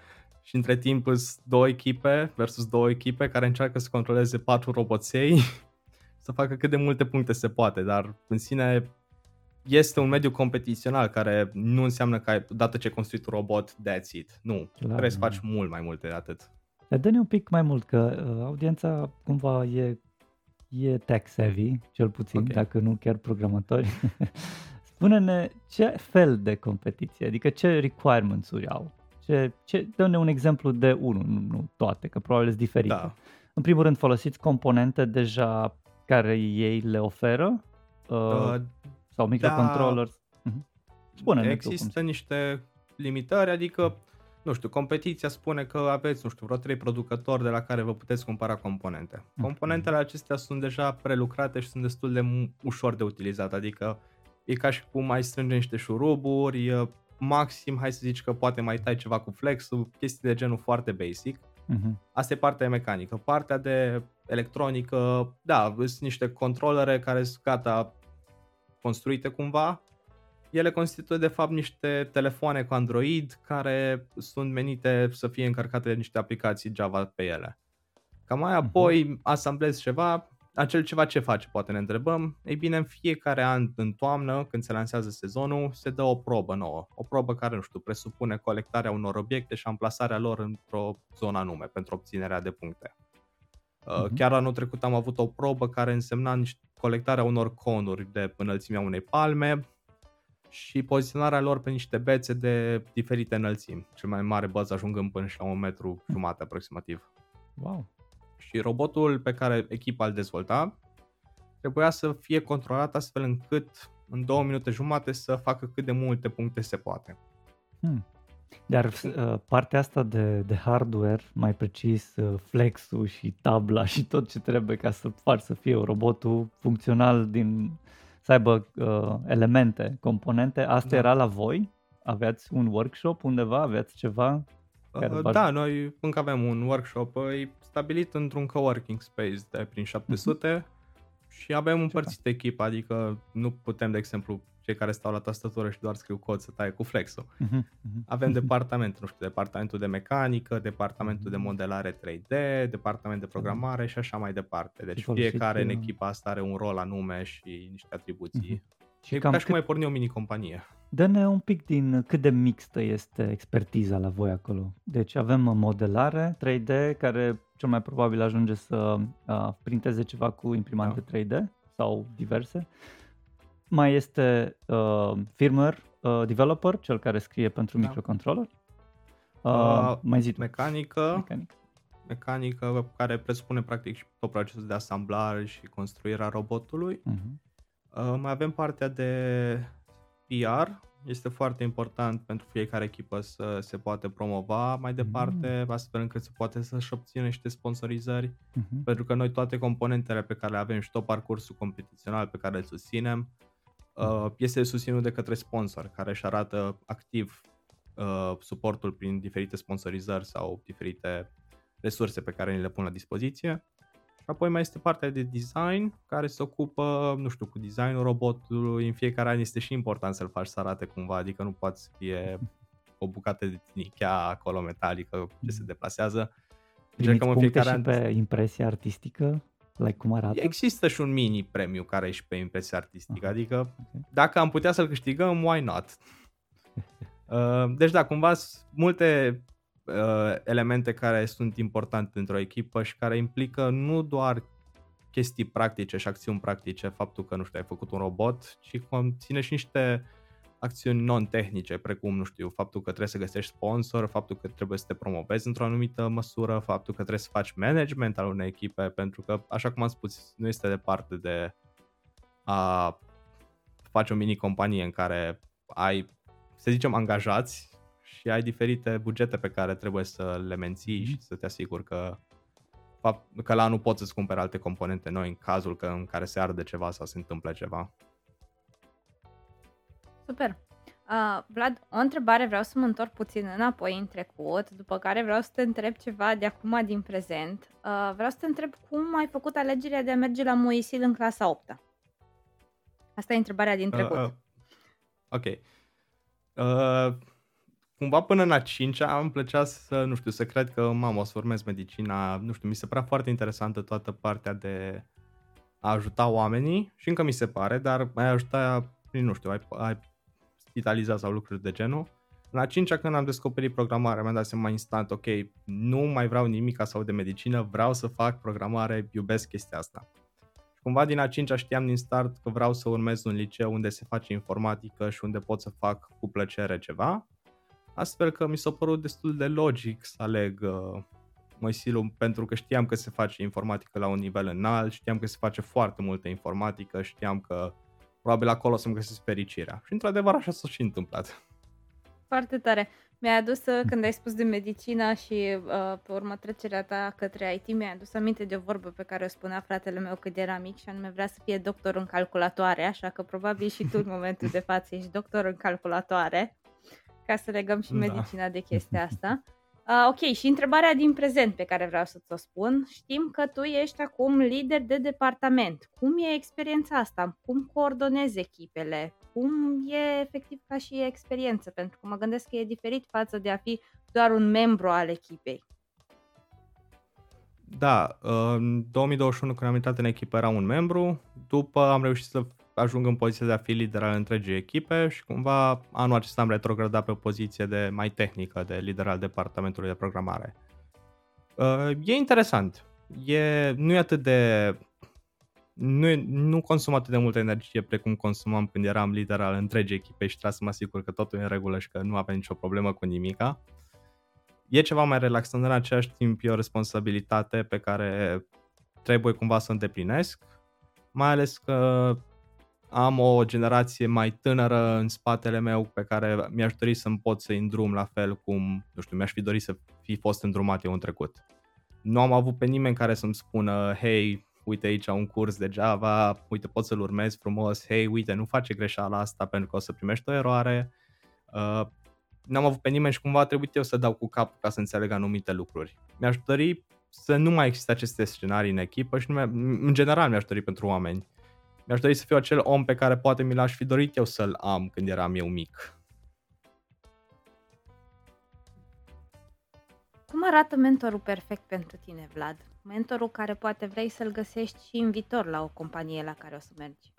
și între timp sunt două echipe versus două echipe care încearcă să controleze patru roboței să facă cât de multe puncte se poate, dar în sine este un mediu competițional care nu înseamnă că ai, dată ce construit un robot, that's it. Nu, Clar, trebuie să faci mult mai multe de atât. Dă-ne un pic mai mult, că uh, audiența cumva e e tech savvy, cel puțin, okay. dacă nu chiar programatori. Spune-ne ce fel de competiție, adică ce requirements-uri au? Ce, ce, dă-ne un exemplu de unul, nu, nu toate, că probabil sunt diferite. Da. În primul rând folosiți componente deja care ei le oferă? Uh, uh, sau microcontrollers? Da. Uh-huh. Spune-ne Există niște limitări, adică nu știu, competiția spune că aveți, nu știu, vreo trei producători de la care vă puteți cumpăra componente. Mhm. Componentele acestea sunt deja prelucrate și sunt destul de ușor de utilizat, adică e ca și cum mai strânge niște șuruburi, maxim, hai să zici că poate mai tai ceva cu flexul, chestii de genul foarte basic. Uh-huh. Asta e partea mecanică. Partea de electronică, da, sunt niște controlere care sunt gata construite cumva, ele constituie de fapt niște telefoane cu Android care sunt menite să fie încărcate de niște aplicații Java pe ele. Ca mai mhm. apoi asamblezi ceva, acel ceva ce face, poate ne întrebăm. Ei bine, în fiecare an, în toamnă, când se lansează sezonul, se dă o probă nouă. O probă care, nu știu, presupune colectarea unor obiecte și amplasarea lor într-o zonă anume pentru obținerea de puncte. Uh-huh. Chiar anul trecut am avut o probă care însemna niște colectarea unor conuri de înălțimea unei palme și poziționarea lor pe niște bețe de diferite înălțimi. Cel mai mare băț ajungând până și la un metru jumate aproximativ. Wow! Și robotul pe care echipa îl dezvolta trebuia să fie controlat astfel încât în două minute jumate să facă cât de multe puncte se poate. Hmm. Dar uh, partea asta de, de hardware, mai precis uh, flexul și tabla și tot ce trebuie ca să faci să fie robotul funcțional din să aibă uh, elemente, componente, asta da. era la voi? Aveați un workshop undeva? Aveați ceva? Care uh, da, noi încă avem un workshop uh, stabilit într-un coworking space de prin 700 uh-huh. și avem împărțit echipa, adică nu putem, de exemplu, cei care stau la tastatură și doar scriu cod să taie cu flexul. Uh-huh, uh-huh. Avem departament, nu știu, departamentul de mecanică, departamentul de modelare 3D, departament de programare și așa mai departe. Deci fiecare în echipa asta are un rol anume și niște atribuții. Uh-huh. Și cam ca și cum ai porni o mini-companie. Dă-ne un pic din cât de mixtă este expertiza la voi acolo. Deci avem modelare 3D care cel mai probabil ajunge să uh, printeze ceva cu imprimante da. 3D sau diverse. Mai este uh, firmware uh, developer, cel care scrie pentru da. microcontroller. Uh, uh, mai zi mecanică, mecanică, mecanică care presupune practic și tot procesul de asamblare și construirea robotului. Uh-huh. Uh, mai avem partea de PR, este foarte important pentru fiecare echipă să se poate promova mai departe, mm. astfel încât să poate să-și obțină niște sponsorizări, mm-hmm. pentru că noi toate componentele pe care le avem și tot parcursul competițional pe care îl susținem, uh, este susținut de către sponsor, care își arată activ uh, suportul prin diferite sponsorizări sau diferite resurse pe care ni le pun la dispoziție. Și apoi mai este partea de design, care se ocupă, nu știu, cu designul robotului. În fiecare an este și important să-l faci să arate cumva, adică nu poate să fie o bucată de tinichea acolo metalică ce se deplasează. Primiți puncte fiecare și an... pe impresia artistică? Like cum arată? Există și un mini premiu care e și pe impresia artistică, adică okay. dacă am putea să-l câștigăm, why not? Uh, deci da, cumva multe uh, elemente care sunt importante într-o echipă și care implică nu doar chestii practice și acțiuni practice, faptul că, nu știu, ai făcut un robot, ci conține și niște acțiuni non-tehnice, precum, nu știu, faptul că trebuie să găsești sponsor, faptul că trebuie să te promovezi într-o anumită măsură, faptul că trebuie să faci management al unei echipe, pentru că, așa cum am spus, nu este departe de a face o mini-companie în care ai, să zicem, angajați și ai diferite bugete pe care trebuie să le menții mm-hmm. și să te asiguri că că la anul poți să-ți cumperi alte componente noi în cazul că în care se arde ceva sau se întâmplă ceva. Super. Uh, Vlad, o întrebare, vreau să mă întorc puțin înapoi în trecut, după care vreau să te întreb ceva de acum din prezent. Uh, vreau să te întreb cum ai făcut alegerea de a merge la Moisil în clasa 8 Asta e întrebarea din trecut. Uh, uh, ok. Uh, cumva până în a 5 îmi plăcea să, nu știu, să cred că, mamă, o să urmez medicina, nu știu, mi se părea foarte interesantă toată partea de a ajuta oamenii și încă mi se pare, dar mai ajuta prin, nu știu, ai, ai spitalizat sau lucruri de genul. În a cincea când am descoperit programarea, mi-am dat seama instant, ok, nu mai vreau nimic sau de medicină, vreau să fac programare, iubesc chestia asta. Și cumva din a cincea știam din start că vreau să urmez un liceu unde se face informatică și unde pot să fac cu plăcere ceva Astfel că mi s-a părut destul de logic să aleg uh, Moisilul pentru că știam că se face informatică la un nivel înalt, știam că se face foarte multă informatică, știam că probabil acolo să-mi găsesc fericirea. Și într-adevăr așa s-a și întâmplat. Foarte tare. Mi-a adus, uh, când ai spus de medicină și uh, pe urmă trecerea ta către IT, mi-a adus aminte de o vorbă pe care o spunea fratele meu când era mic și anume vrea să fie doctor în calculatoare, așa că probabil și tu în momentul de față ești doctor în calculatoare ca să legăm și da. medicina de chestia asta. Uh, ok, și întrebarea din prezent pe care vreau să ți-o spun. Știm că tu ești acum lider de departament. Cum e experiența asta? Cum coordonezi echipele? Cum e efectiv ca și experiență? Pentru că mă gândesc că e diferit față de a fi doar un membru al echipei. Da, în 2021 când am intrat în echipă era un membru, după am reușit să ajung în poziția de a fi lider al întregii echipe și cumva anul acesta am retrogradat pe o poziție de mai tehnică, de lider al departamentului de programare. Uh, e interesant. E, nu e atât de... Nu, e, nu consum atât de multă energie precum consumam când eram lider al întregii echipe și trebuie să mă asigur că totul e în regulă și că nu avem nicio problemă cu nimica. E ceva mai relaxant, în același timp e o responsabilitate pe care trebuie cumva să îndeplinesc, mai ales că am o generație mai tânără în spatele meu pe care mi-aș dori să-mi pot să îndrum la fel cum, nu știu, mi-aș fi dorit să fi fost îndrumat eu în trecut. Nu am avut pe nimeni care să-mi spună, hei, uite aici un curs de Java, uite poți să-l urmezi frumos, hei, uite, nu face greșeala asta pentru că o să primești o eroare. Uh, n-am avut pe nimeni și cumva a trebuit eu să dau cu cap ca să înțeleg anumite lucruri. Mi-aș dori să nu mai existe aceste scenarii în echipă și nu în general mi-aș dori pentru oameni mi-aș dori să fiu acel om pe care poate mi l-aș fi dorit eu să-l am când eram eu mic. Cum arată mentorul perfect pentru tine, Vlad? Mentorul care poate vrei să-l găsești și în viitor la o companie la care o să mergi.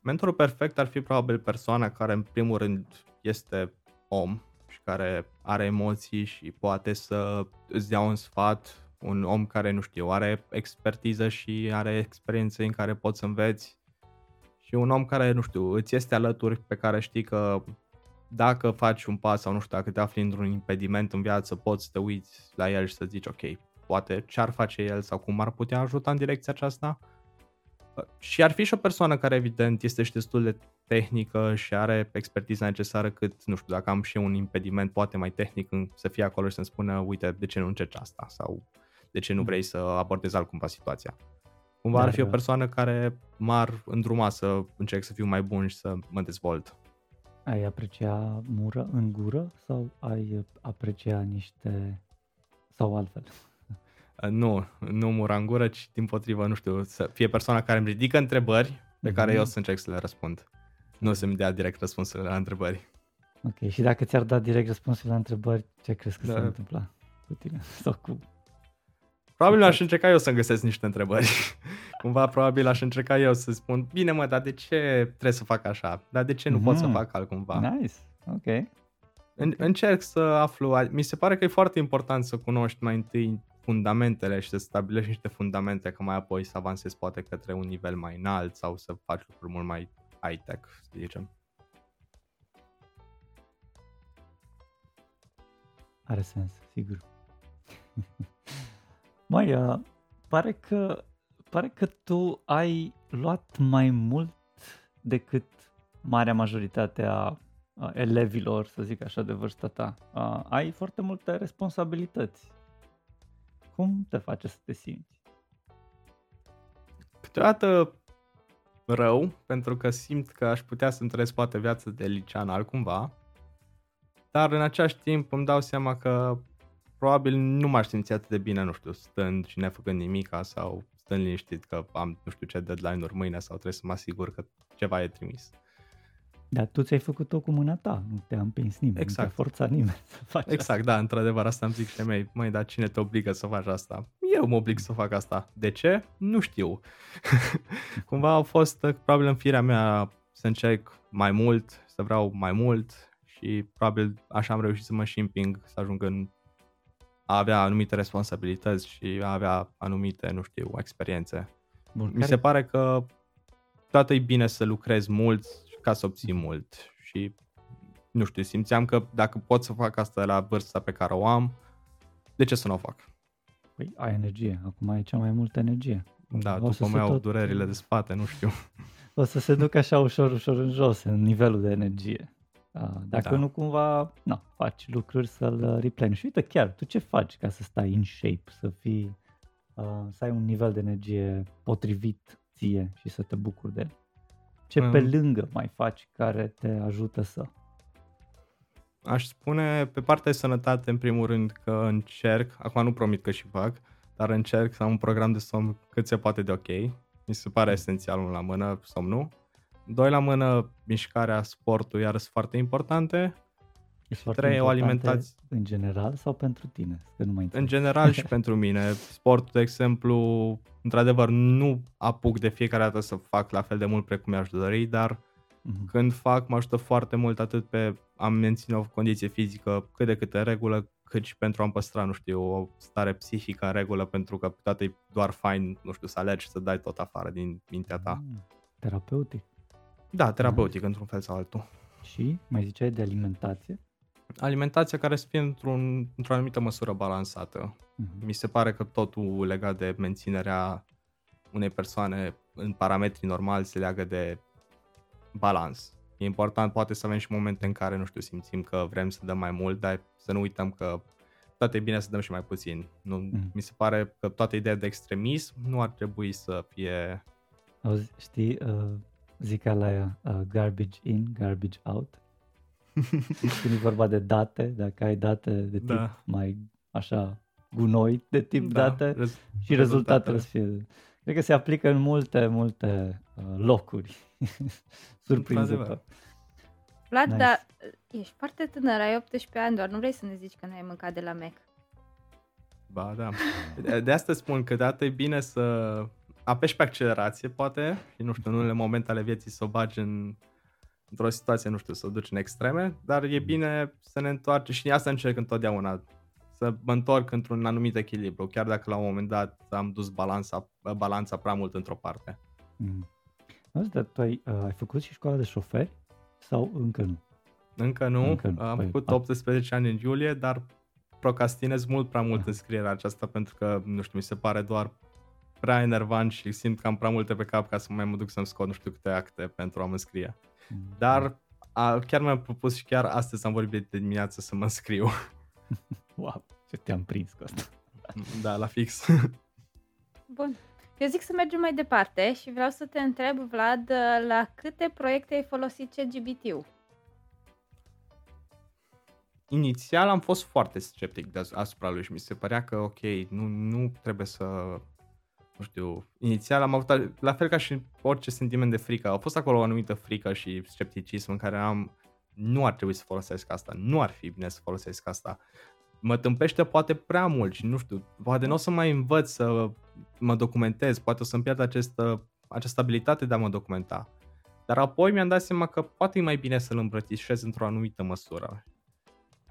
Mentorul perfect ar fi probabil persoana care în primul rând este om și care are emoții și poate să îți dea un sfat un om care, nu știu, are expertiză și are experiențe în care poți să înveți și un om care, nu știu, îți este alături pe care știi că dacă faci un pas sau nu știu, dacă te afli într-un impediment în viață, poți să te uiți la el și să zici, ok, poate ce ar face el sau cum ar putea ajuta în direcția aceasta. Și ar fi și o persoană care, evident, este și destul de tehnică și are expertiza necesară cât, nu știu, dacă am și un impediment poate mai tehnic să fie acolo și să-mi spună, uite, de ce nu încerci asta sau de ce nu vrei să abordezi altcumva situația. Cumva Dar, ar fi o persoană care m-ar îndruma să încerc să fiu mai bun și să mă dezvolt. Ai aprecia mură în gură sau ai aprecia niște... sau altfel? Nu, nu mura în gură, ci din potrivă, nu știu, să fie persoana care îmi ridică întrebări pe mm-hmm. care mhm. eu să încerc să le răspund. Nu să-mi dea direct răspunsurile la întrebări. Ok, și dacă ți-ar da direct răspunsurile la întrebări, ce crezi că da. s-ar întâmpla cu tine sau cu Probabil aș încerca eu să-mi găsesc niște întrebări. Cumva probabil aș încerca eu să spun, bine mă, dar de ce trebuie să fac așa? Dar de ce nu mm-hmm. pot să mhm. fac altcumva? Nice, ok. În, încerc să aflu, mi se pare că e foarte important să cunoști mai întâi fundamentele și să stabilești niște fundamente, că mai apoi să avansezi poate către un nivel mai înalt sau să faci lucruri mult mai high-tech, să zicem. Are sens, sigur. Mai, uh, pare că, pare că tu ai luat mai mult decât marea majoritate a, a elevilor, să zic așa, de vârsta ta. Uh, ai foarte multe responsabilități. Cum te face să te simți? Câteodată rău, pentru că simt că aș putea să trăiesc poate viața de licean altcumva, dar în același timp îmi dau seama că probabil nu m-aș simți atât de bine, nu știu, stând și nefăcând nimica sau stând liniștit că am nu știu ce deadline-uri mâine sau trebuie să mă asigur că ceva e trimis. Dar tu ți-ai făcut-o cu mâna ta, nu te-a împins nimeni, exact. nu te-a forțat nimeni să faci Exact, asta. da, într-adevăr, asta îmi zic și mei, măi, dar cine te obligă să faci asta? Eu mă oblig să fac asta. De ce? Nu știu. Cumva au fost, probabil în firea mea, să încerc mai mult, să vreau mai mult și probabil așa am reușit să mă și împing să ajung în a avea anumite responsabilități și a avea anumite, nu știu, experiențe. Bun, Mi care... se pare că toată e bine să lucrezi mult ca să obții mult și nu știu, simțeam că dacă pot să fac asta la vârsta pe care o am, de ce să nu o fac? Păi ai energie, acum ai cea mai multă energie. Da, o după mai au tot... durerile de spate, nu știu. O să se ducă așa ușor, ușor în jos, în nivelul de energie. Dacă da. nu cumva na, faci lucruri să-l uh, replenish. Uite chiar, tu ce faci ca să stai în shape, să fii, uh, să ai un nivel de energie potrivit ție și să te bucuri de el? Ce mm. pe lângă mai faci care te ajută să? Aș spune pe partea de sănătate, în primul rând, că încerc, acum nu promit că și fac, dar încerc să am un program de somn cât se poate de ok. Mi se pare esențial unul la mână, somnul. Doi la mână, mișcarea, sportul, iar sunt foarte importante. Ești și trei, o alimentație. În general sau pentru tine? Că nu mai în general și pentru mine. Sportul, de exemplu, într-adevăr, nu apuc de fiecare dată să fac la fel de mult precum mi-aș dori, dar uh-huh. când fac mă ajută foarte mult atât pe a menține o condiție fizică cât de cât în regulă, cât și pentru a-mi păstra, nu știu, o stare psihică în regulă, pentru că toate e doar fain, nu știu, să alergi să dai tot afară din mintea ta. Mm, terapeutic. Da, terapeutic, mm. într-un fel sau altul. Și mai ziceai de alimentație? Alimentația care să fie într-un, într-o anumită măsură balansată. Mm-hmm. Mi se pare că totul legat de menținerea unei persoane în parametri normali se leagă de balans. E important, poate să avem și momente în care, nu știu, simțim că vrem să dăm mai mult, dar să nu uităm că toate e bine să dăm și mai puțin. Nu, mm. Mi se pare că toată ideea de extremism nu ar trebui să fie... Auzi, știi, uh, zic la ea, uh, garbage in, garbage out. Când e vorba de date, dacă ai date de tip da. mai așa gunoi de tip da, date rez- și rezultatele să fie... Cred că se aplică în multe, multe uh, locuri. Surprinzător. Vlad, nice. dar ești foarte tânăr, ai 18 ani, doar nu vrei să ne zici că n-ai mâncat de la Mac. Ba da. De asta spun că dată e bine să apeși pe accelerație, poate, și nu știu, în unele momente ale vieții să o bagi în, într-o situație, nu știu, să o duci în extreme, dar e bine să ne întoarcem și asta încerc întotdeauna, să mă întorc într-un anumit echilibru, chiar dacă la un moment dat am dus balanța, balanța prea mult într-o parte. Mm. Auzi, dar tu ai, uh, ai făcut și școala de șoferi sau încă nu? Încă nu, încă nu. am păi, făcut 18 ani în iulie, dar procrastinez mult prea mult ah. înscrierea aceasta pentru că, nu știu, mi se pare doar prea enervant și simt că am prea multe pe cap ca să mai mă duc să-mi scot nu știu câte acte pentru a mă înscrie. Mm. Dar a, chiar mi-am propus și chiar astăzi am vorbit de dimineață să mă înscriu. wow, ce te-am prins cu asta. Da, la fix. Bun. Eu zic să mergem mai departe și vreau să te întreb, Vlad, la câte proiecte ai folosit CGBT-ul? Inițial am fost foarte sceptic de asupra lui și mi se părea că, ok, nu, nu trebuie să, nu știu, inițial am avut, la fel ca și orice sentiment de frică, a fost acolo o anumită frică și scepticism în care am, nu ar trebui să folosesc asta, nu ar fi bine să folosesc asta mă tâmpește poate prea mult și nu știu, poate nu o să mai învăț să mă documentez, poate o să-mi pierd această, această abilitate de a mă documenta. Dar apoi mi-am dat seama că poate e mai bine să-l îmbrățișez într-o anumită măsură.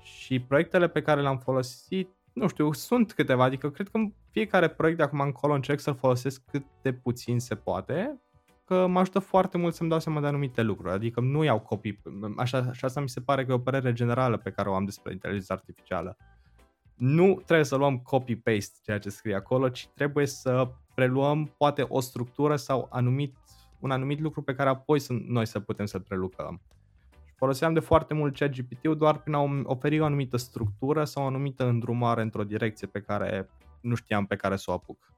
Și proiectele pe care le-am folosit, nu știu, sunt câteva, adică cred că fiecare proiect de acum încolo încerc să-l folosesc cât de puțin se poate, că mă ajută foarte mult să-mi dau seama de anumite lucruri, adică nu iau copii, așa, așa asta mi se pare că e o părere generală pe care o am despre inteligența artificială nu trebuie să luăm copy-paste ceea ce scrie acolo, ci trebuie să preluăm poate o structură sau anumit, un anumit lucru pe care apoi să, noi să putem să prelucrăm. Foloseam de foarte mult chat GPT doar prin a oferi o anumită structură sau o anumită îndrumare într-o direcție pe care nu știam pe care să o apuc.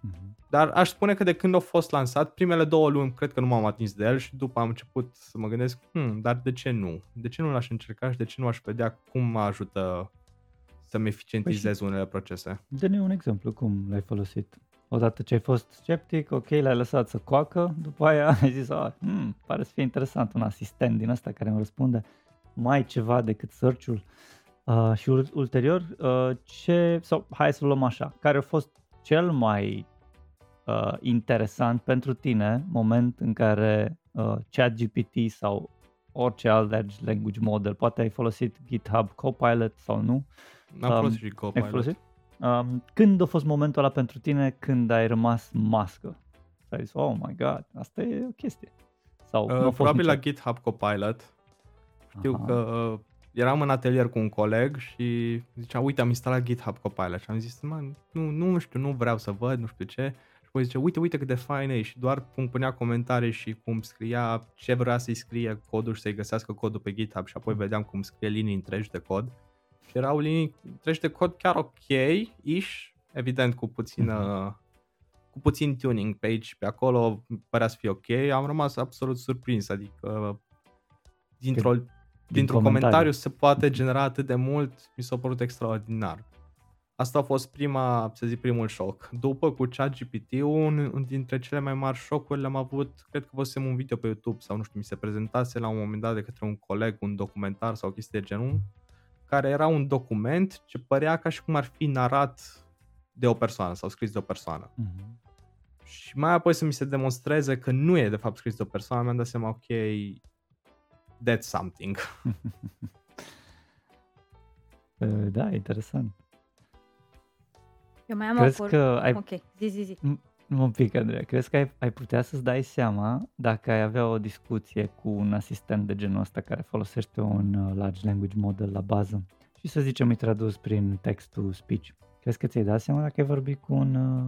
Mhm. Dar aș spune că de când a fost lansat, primele două luni cred că nu m-am atins de el și după am început să mă gândesc, hmm, dar de ce nu? De ce nu l-aș încerca și de ce nu aș vedea cum mă ajută să-mi eficientizez păi unele procese. Dă-ne un exemplu, cum l-ai folosit? Odată ce ai fost sceptic, ok, l-ai lăsat să coacă, după aia ai zis, ah, hmm, pare să fie interesant un asistent din ăsta care îmi răspunde mai ceva decât search-ul. Uh, și ulterior, uh, ce, sau hai să luăm așa, care a fost cel mai uh, interesant pentru tine moment în care uh, ChatGPT sau orice alt large language model, poate ai folosit GitHub Copilot sau nu, am um, folosit și Copilot. Ai folosit? Um, când a fost momentul ăla pentru tine când ai rămas mască? Și ai zis, oh my god, asta e o chestie. Sau uh, probabil la GitHub Copilot. Știu Aha. că uh, eram în atelier cu un coleg și zicea, uite, am instalat GitHub Copilot și am zis, man, nu, nu știu, nu vreau să văd, nu știu ce. Și apoi zice, uite, uite cât de fain e și doar cum punea comentarii și cum scria ce vrea să-i scrie codul și să-i găsească codul pe GitHub și apoi vedeam cum scrie linii întregi de cod și erau linii treci de cod chiar ok-ish, evident cu puțină mm-hmm. cu puțin tuning pe aici pe acolo, părea să fie ok, am rămas absolut surprins, adică dintr-o dintr-un comentariu se poate genera atât de mult, mi s-a părut extraordinar. Asta a fost prima, să zic, primul șoc. După cu ChatGPT, un, un dintre cele mai mari șocuri le-am avut, cred că văzusem un video pe YouTube sau nu știu, mi se prezentase la un moment dat de către un coleg un documentar sau o chestie de genul, care era un document ce părea ca și cum ar fi narat de o persoană sau scris de o persoană. Mm-hmm. Și mai apoi să mi se demonstreze că nu e de fapt scris de o persoană, mi-am dat seama, ok, that's something. da, interesant. Eu mai am Crezi o că ai... Ok, zi, zi, zi. Un pic, Andreea. Crezi că ai, ai putea să-ți dai seama dacă ai avea o discuție cu un asistent de genul ăsta care folosește un uh, large language model la bază și să zicem îi tradus prin text-to-speech. Crezi că ți-ai dat seama dacă ai vorbit cu un uh,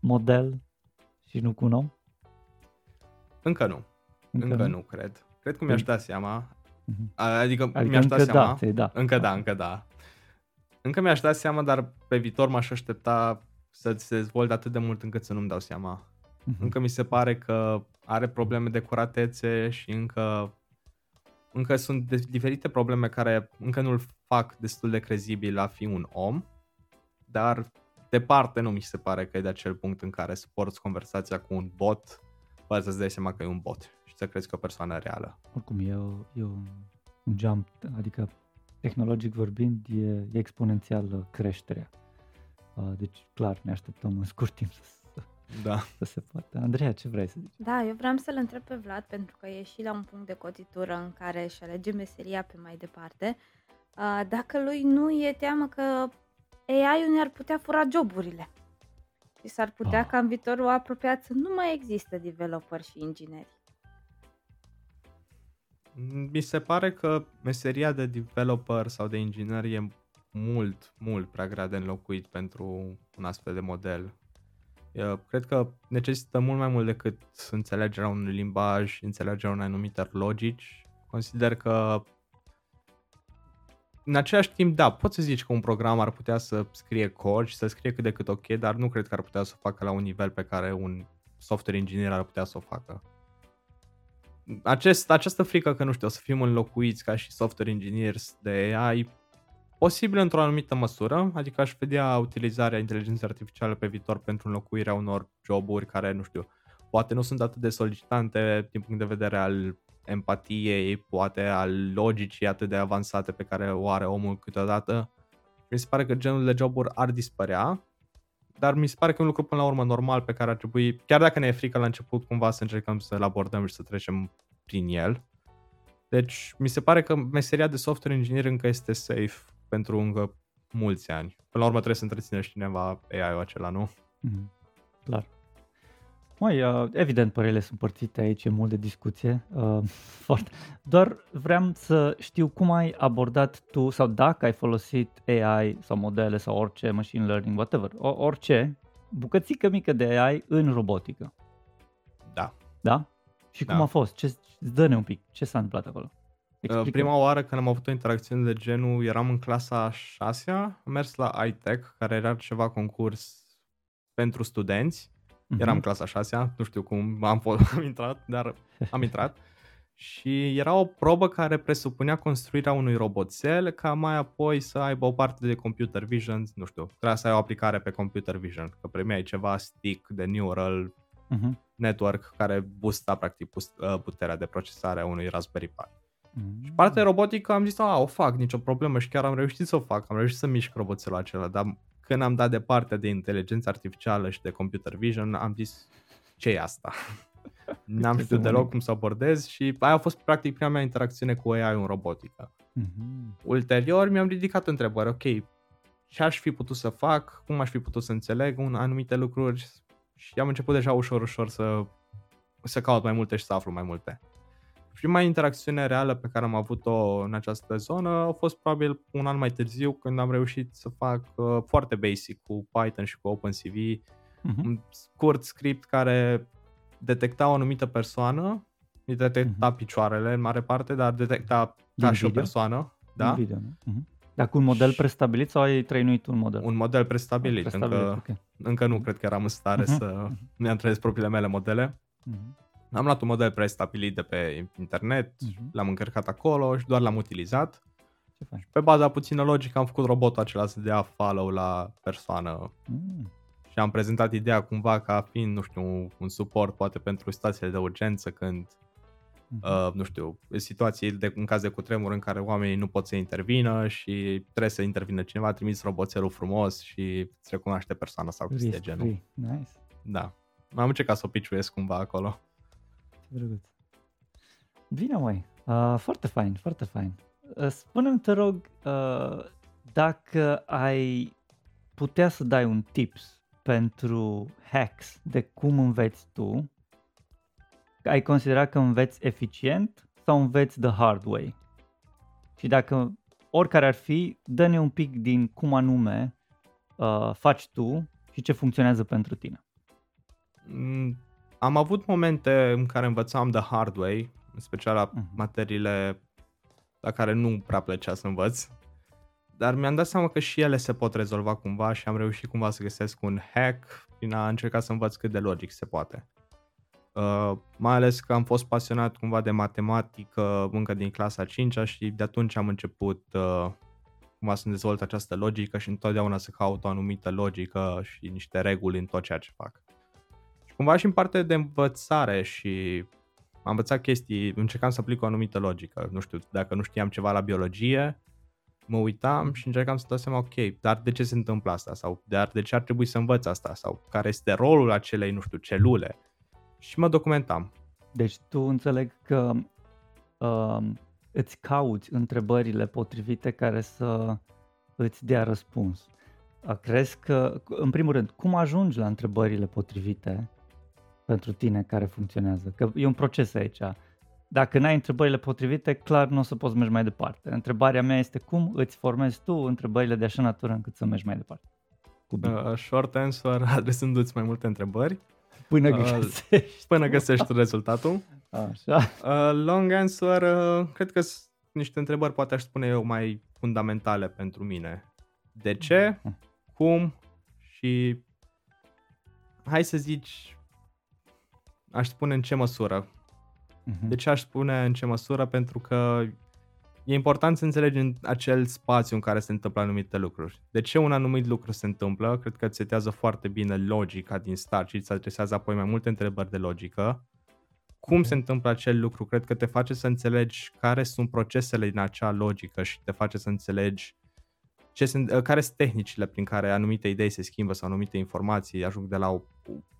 model și nu cu un om? Încă nu. Încă, încă nu? nu cred. Cred că mi-aș da seama. Uh-huh. Adică, adică mi-aș da seama. Da, da. Încă da, încă da. Încă mi-aș da seama, dar pe viitor m-aș aștepta să se dezvolte atât de mult încât să nu-mi dau seama. Uh-huh. Încă mi se pare că are probleme de curatețe și încă încă sunt diferite probleme care încă nu-l fac destul de crezibil a fi un om, dar departe nu mi se pare că e de acel punct în care să porți conversația cu un bot fără să-ți dai seama că e un bot și să crezi că o persoană reală. Oricum, e, o, e un jump, adică tehnologic vorbind, e, e exponențial creșterea. Deci, clar, ne așteptăm în scurt timp să, da. să se poată. Andreea, ce vrei să zici? Da, eu vreau să-l întreb pe Vlad, pentru că e și la un punct de cotitură în care își alege meseria pe mai departe, dacă lui nu e teamă că AI-ul ne-ar putea fura joburile. Și s-ar putea oh. ca în viitorul apropiat să nu mai există developer și ingineri. Mi se pare că meseria de developer sau de inginer e mult, mult prea grea de înlocuit pentru un astfel de model. Eu cred că necesită mult mai mult decât înțelegerea unui limbaj, înțelegerea unei anumite logici. Consider că în același timp, da, poți să zici că un program ar putea să scrie cod și să scrie cât de cât ok, dar nu cred că ar putea să o facă la un nivel pe care un software engineer ar putea să o facă. Acest, această frică că, nu știu, o să fim înlocuiți ca și software engineers de AI, posibil într-o anumită măsură, adică aș vedea utilizarea inteligenței artificiale pe viitor pentru înlocuirea unor joburi care, nu știu, poate nu sunt atât de solicitante din punct de vedere al empatiei, poate al logicii atât de avansate pe care o are omul câteodată. Mi se pare că genul de joburi ar dispărea, dar mi se pare că e un lucru până la urmă normal pe care ar trebui, chiar dacă ne e frică la început, cumva să încercăm să-l abordăm și să trecem prin el. Deci mi se pare că meseria de software engineer încă este safe pentru încă mulți ani. Până la urmă trebuie să întreține și cineva AI-ul acela, nu? Mm, clar. Mai, uh, evident, părerile sunt părțite aici, e mult de discuție. Uh, foarte. Doar vreau să știu cum ai abordat tu sau dacă ai folosit AI sau modele sau orice, machine learning, whatever, orice, bucățică mică de AI în robotică. Da. Da? Și da. cum a fost? Ce, dă-ne un pic, ce s-a întâmplat acolo? Uh, Explică. Prima oară când am avut o interacțiune de genul, eram în clasa 6 am mers la iTech, care era ceva concurs pentru studenți Uh-huh. Eram clasa 6 nu știu cum am, fost, am intrat, dar am intrat. și era o probă care presupunea construirea unui roboțel ca mai apoi să aibă o parte de computer vision, nu știu, trebuia să ai o aplicare pe computer vision, că primeai ceva stick de neural uh-huh. network care boosta practic uh, puterea de procesare a unui Raspberry Pi. Uh-huh. Și partea robotică am zis, a, o fac, nicio problemă și chiar am reușit să o fac, am reușit să mișc roboțelul acela, dar când am dat de partea de inteligență artificială și de computer vision, am zis, ce e asta? N-am știut deloc cum să abordez și aia a fost practic prima mea interacțiune cu AI în robotică. Mm-hmm. Ulterior mi-am ridicat întrebări, ok, ce aș fi putut să fac, cum aș fi putut să înțeleg un, anumite lucruri și am început deja ușor, ușor să, să caut mai multe și să aflu mai multe. Prima interacțiune reală pe care am avut-o în această zonă a fost probabil un an mai târziu când am reușit să fac uh, foarte basic cu Python și cu OpenCV uh-huh. un scurt script care detecta o anumită persoană, îi detecta uh-huh. picioarele în mare parte, dar detecta ca și o persoană. Da? video, uh-huh. Dar cu un model prestabilit sau ai trăinuit un model? Un model prestabilit. prestabilit încă, okay. încă nu cred că eram în stare uh-huh. să mi-am trăiesc propriile mele modele. Uh-huh Am luat un model prestabilit de pe internet, uh-huh. l-am încărcat acolo și doar l-am utilizat. Ce faci? Pe baza puțină logică am făcut robotul acela să dea follow la persoană. Mm. Și am prezentat ideea cumva ca fiind, nu știu, un, un suport poate pentru situațiile de urgență când Mhm. uh, nu știu, situații de, în caz de cutremur în care oamenii nu pot să intervină și trebuie să intervină cineva, trimis roboțelul frumos și îți recunoaște persoana sau chestia de genul. Nice. Da. Am încercat să o piciuiesc cumva acolo. Drăguț. Bine, mai. Uh, foarte fain, foarte fain. Uh, spune-mi, te rog, uh, dacă ai putea să dai un tips pentru hacks de cum înveți tu ai considera că înveți eficient sau înveți the hard way? Și dacă oricare ar fi, dă-ne un pic din cum anume uh, faci tu și ce funcționează pentru tine. Mm, am avut momente în care învățam the hard way, în special la uh-huh. materiile la care nu prea plăcea să învăț, dar mi-am dat seama că și ele se pot rezolva cumva și am reușit cumva să găsesc un hack prin a încerca să învăț cât de logic se poate. Uh, mai ales că am fost pasionat cumva de matematică încă din clasa 5 și de atunci am început uh, cumva să dezvolt această logică și întotdeauna să caut o anumită logică și niște reguli în tot ceea ce fac. Și cumva și în parte de învățare și am învățat chestii, încercam să aplic o anumită logică. Nu știu, dacă nu știam ceva la biologie, mă uitam și încercam să dau seama, ok, dar de ce se întâmplă asta? Sau dar de ce ar trebui să învăț asta? Sau care este rolul acelei, nu știu, celule? și mă documentam. Deci tu înțeleg că uh, îți cauți întrebările potrivite care să îți dea răspuns. Crezi că, în primul rând, cum ajungi la întrebările potrivite pentru tine care funcționează? Că e un proces aici. Dacă n-ai întrebările potrivite, clar nu o să poți merge mai departe. Întrebarea mea este cum îți formezi tu întrebările de așa natură încât să mergi mai departe. Cu uh, short answer, adresându-ți mai multe întrebări. Până uh, găsești. Până găsești rezultatul. Așa. Uh, long answer, uh, cred că sunt niște întrebări, poate aș spune eu, mai fundamentale pentru mine. De ce? Mhm. Cum? Și hai să zici, aș spune în ce măsură. Uh-huh. De ce aș spune în ce măsură? Pentru că e important să înțelegi în acel spațiu în care se întâmplă anumite lucruri. De ce un anumit lucru se întâmplă? Cred că îți setează foarte bine logica din start și îți adresează apoi mai multe întrebări de logică. Cum se întâmplă acel lucru? Cred că te face să înțelegi care sunt procesele din acea logică și te face să înțelegi ce sunt, care sunt tehnicile prin care anumite idei se schimbă sau anumite informații ajung de la, o,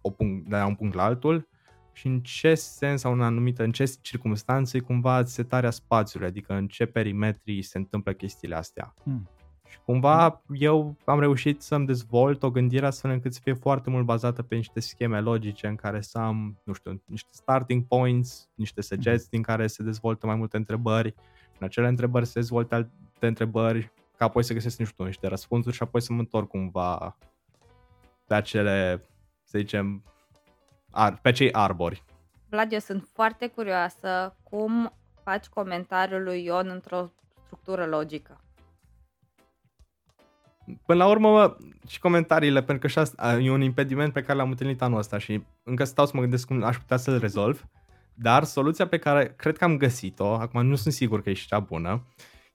o punct, de la un punct la altul și în ce sens sau în anumită, în ce circunstanțe cumva setarea spațiului, adică în ce perimetri se întâmplă chestiile astea. Hmm. Și cumva eu am reușit să-mi dezvolt o gândire astfel încât să fie foarte mult bazată pe niște scheme logice în care să am, nu știu, niște starting points, niște sugestii hmm. în care se dezvoltă mai multe întrebări, în acele întrebări se dezvoltă alte întrebări, ca apoi să găsesc, nu știu, niște răspunsuri și apoi să mă întorc cumva pe acele, să zicem, ar, pe cei arbori. Vlad, eu sunt foarte curioasă cum faci comentariul lui Ion într-o structură logică. Până la urmă, și comentariile, pentru că și asta e un impediment pe care l-am întâlnit anul ăsta și încă stau să mă gândesc cum aș putea să-l rezolv, dar soluția pe care cred că am găsit-o, acum nu sunt sigur că e și cea bună,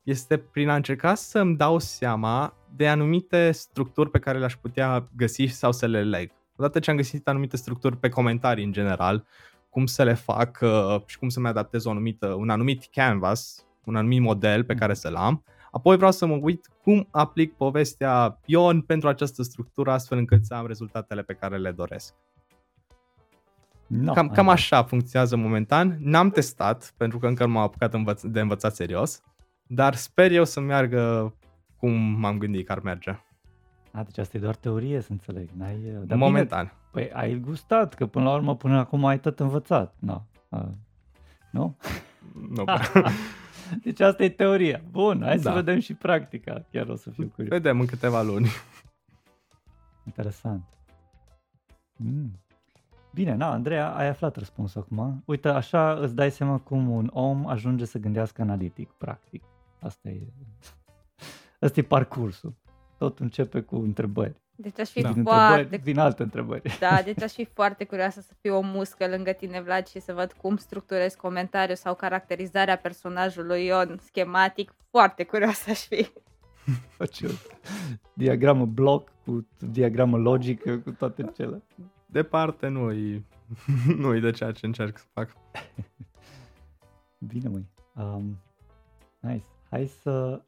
este prin a încerca să-mi dau seama de anumite structuri pe care le-aș putea găsi sau să le leg odată ce am găsit anumite structuri pe comentarii în general, cum să le fac uh, și cum să-mi adaptez o anumită, un anumit canvas, un anumit model pe care să-l am, apoi vreau să mă uit cum aplic povestea Ion pentru această structură astfel încât să am rezultatele pe care le doresc. No, cam, cam așa funcționează momentan. N-am testat, pentru că încă nu m-am apucat învăț- de învățat serios, dar sper eu să meargă cum m-am gândit că ar merge. A, deci asta e doar teorie, să înțeleg. N-ai, uh, dar Momentan. Bine, păi ai gustat, că până la urmă, până acum ai tot învățat. No. Uh, nu? Nu. deci asta e teoria. Bun, hai da. să vedem și practica. Chiar o să fiu curios. Vedem în câteva luni. Interesant. Mm. Bine, na, Andreea, ai aflat răspunsul acum. Uite, așa îți dai seama cum un om ajunge să gândească analitic, practic. Asta e, asta e parcursul tot începe cu întrebări. Deci aș fi Din foarte... întrebări, din alte întrebări. Da, deci aș fi foarte curioasă să fiu o muscă lângă tine, Vlad, și să văd cum structurezi comentariul sau caracterizarea personajului Ion schematic. Foarte curioasă aș fi. Face o diagramă bloc cu diagramă logică, cu toate cele. Departe nu-i, nu-i de ceea ce încerc să fac. Bine, măi. Um, nice. Hai să,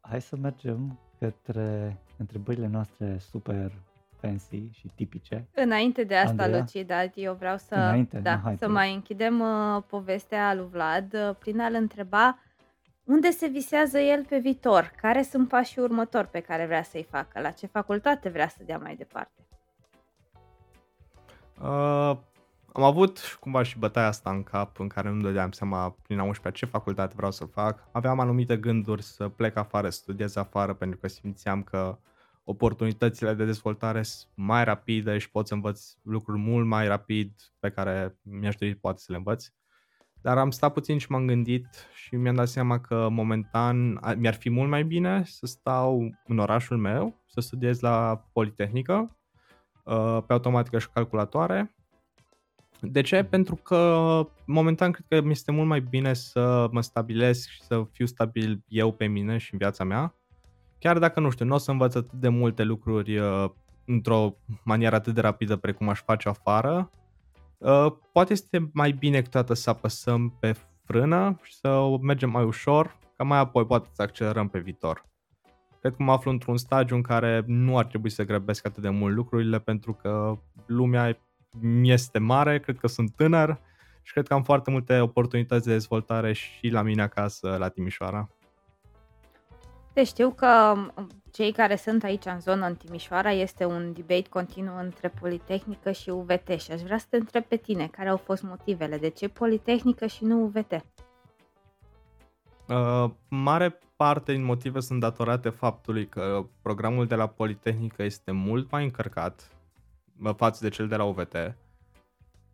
hai să mergem către întrebările noastre super fancy și tipice. Înainte de asta, Andreea? Luci, da, eu vreau să, Înainte? da, Nu, hai, să te rog. mai închidem uh, povestea lui Vlad uh, prin a-l întreba unde se visează el pe viitor, care sunt pașii următori pe care vrea să-i facă, la ce facultate vrea să dea mai departe. Uh, am avut cumva și bătaia asta în cap în care nu dădeam seama prin a 11 ce facultate vreau să fac. Aveam anumite gânduri să plec afară, să studiez afară pentru că simțeam că oportunitățile de dezvoltare sunt mai rapide și pot să învăț lucruri mult mai rapid pe care mi-aș dori poate să le învăț. Dar am stat puțin și m-am gândit și mi-am dat seama că momentan a- mi-ar fi mult mai bine să stau în orașul meu, să studiez la Politehnică, uh, pe automatică și calculatoare. De ce? Pentru că momentan cred că mi este mult mai bine să mă stabilesc și să fiu stabil eu pe mine și în viața mea. Chiar dacă, nu știu, nu o să învăț atât de multe lucruri uh, într-o manieră atât de rapidă precum aș face afară, uh, poate este mai bine câteodată să apăsăm pe frână și să o mergem mai ușor, ca mai apoi poate să accelerăm pe viitor. Cred că mă aflu într-un stagiu în care nu ar trebui să grăbesc atât de mult lucrurile pentru că lumea mi este mare, cred că sunt tânăr și cred că am foarte multe oportunități de dezvoltare și la mine acasă, la Timișoara. Deci știu că um, cei care sunt aici în zonă, în Timișoara, este un debate continuu între Politehnică și UVT și aș vrea să te întreb pe tine, care au fost motivele? De ce Politehnică și nu UVT? Uh, mare parte din motive sunt datorate faptului că programul de la Politehnică este mult mai încărcat uh, față de cel de la UVT.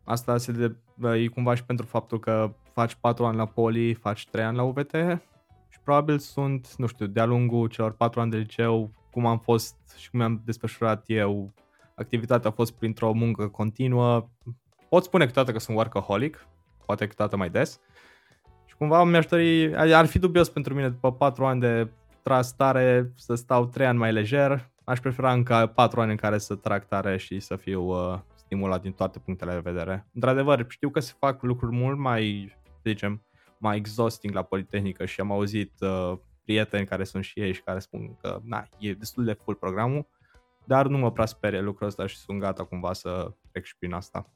Asta se de, uh, e cumva și pentru faptul că faci 4 ani la Poli, faci 3 ani la UVT și probabil sunt, nu știu, de-a lungul celor 4 ani de liceu, cum am fost și cum am desfășurat eu, activitatea a fost printr-o muncă continuă. Pot spune câteodată că sunt workaholic, poate câteodată mai des, și cumva mi-aș dori, ar fi dubios pentru mine după 4 ani de tras tare să stau 3 ani mai lejer. Aș prefera încă 4 ani în care să trag tare și să fiu uh, stimulat din toate punctele de vedere. Într-adevăr, știu că se fac lucruri mult mai, să zicem, mai exhausting la Politehnică și am auzit uh, prieteni care sunt și ei și care spun că na, e destul de full programul, dar nu mă prea sperie lucrul ăsta și sunt gata cumva să trec și prin asta.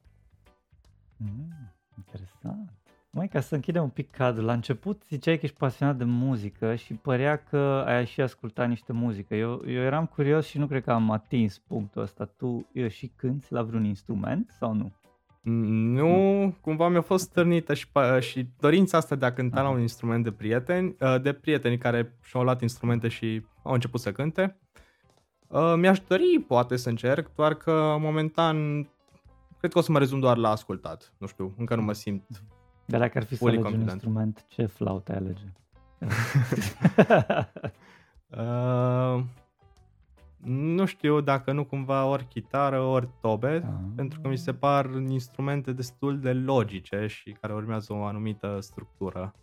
Mm, interesant. Mai ca să închidem un pic cadrul, la început ziceai că ești pasionat de muzică și părea că ai și ascultat niște muzică. Eu, eu eram curios și nu cred că am atins punctul ăsta. Tu eu și cânti la vreun instrument sau nu? Nu, cumva mi-a fost stârnită și, pa- și dorința asta de a cânta la Aha. un instrument de prieteni, uh, de prieteni care și-au luat instrumente și au început să cânte. Uh, Mi-aș dori, poate, să încerc, doar că momentan cred că o să mă rezum doar la ascultat. Nu știu, încă nu mă simt. De dacă ar fi să Fully alegi un confident. instrument, ce flaută ai alege? Uh, nu știu dacă nu cumva ori chitară, ori tobe, Ah. pentru că mi se par instrumente destul de logice și care urmează o anumită structură.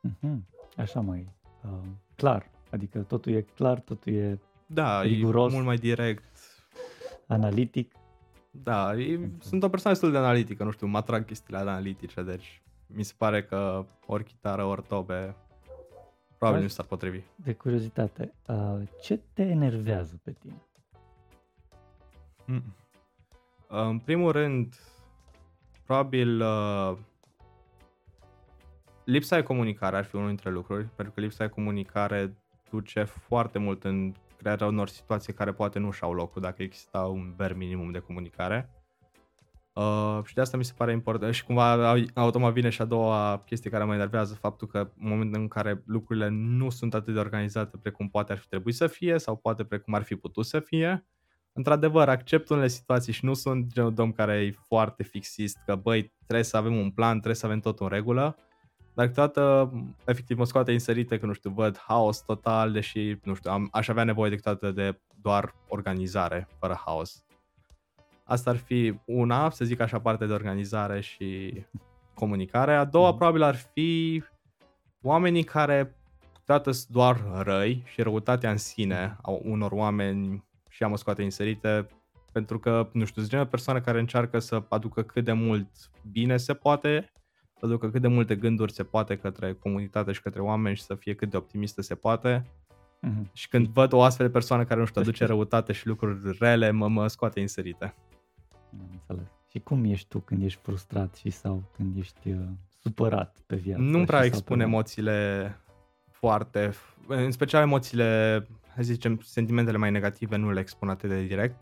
Mhm, Așa mai uh, clar. Adică totul e clar, totul e Da, Riguros. e mult mai direct. analitic. Da, e, sunt o persoană destul de analitică, nu știu, mă atrag chestiile alea analitice, deci mi se pare că ori chitară, ori tobe, probabil Hai. nu s-ar potrivi. De curiozitate, uh, ce te enervează pe tine? Mm. În primul rând, probabil uh, lipsa de comunicare ar fi unul dintre lucruri, pentru că lipsa de comunicare duce foarte mult în crearea unor situații care poate nu și-au locul dacă exista un ver minimum de comunicare. Uh, și de asta mi se pare important și cumva au- automat vine și a doua chestie care mă enervează faptul că în momentul în care lucrurile nu sunt atât de organizate precum poate ar fi trebuit să fie sau poate precum ar fi putut să fie, într-adevăr, accept unele situații și nu sunt genul de om care e foarte fixist, că băi, trebuie să avem un plan, trebuie să avem tot în regulă, dar câteodată, efectiv, mă scoate insărite că, nu știu, văd haos total, deși, nu știu, am, aș avea nevoie de câteodată de doar organizare, fără haos. Asta ar fi una, să zic așa, parte de organizare și comunicare. A doua, mm. probabil, ar fi oamenii care câteodată sunt doar răi și răutatea în sine a unor oameni și am o scoate inserite pentru că, nu știu, sunt genul persoane care încearcă să aducă cât de mult bine se poate, să aducă cât de multe gânduri se poate către comunitate și către oameni și să fie cât de optimistă se poate. Mm-hmm. Și când văd o astfel de persoană care, nu știu, aduce răutate și lucruri rele, mă, mă scoate inserite. înțeles. Și cum ești tu când ești frustrat și sau când ești uh, supărat pe viață? Nu prea expun emoțiile foarte, în special emoțiile, hai să zicem, sentimentele mai negative nu le expun atât de direct.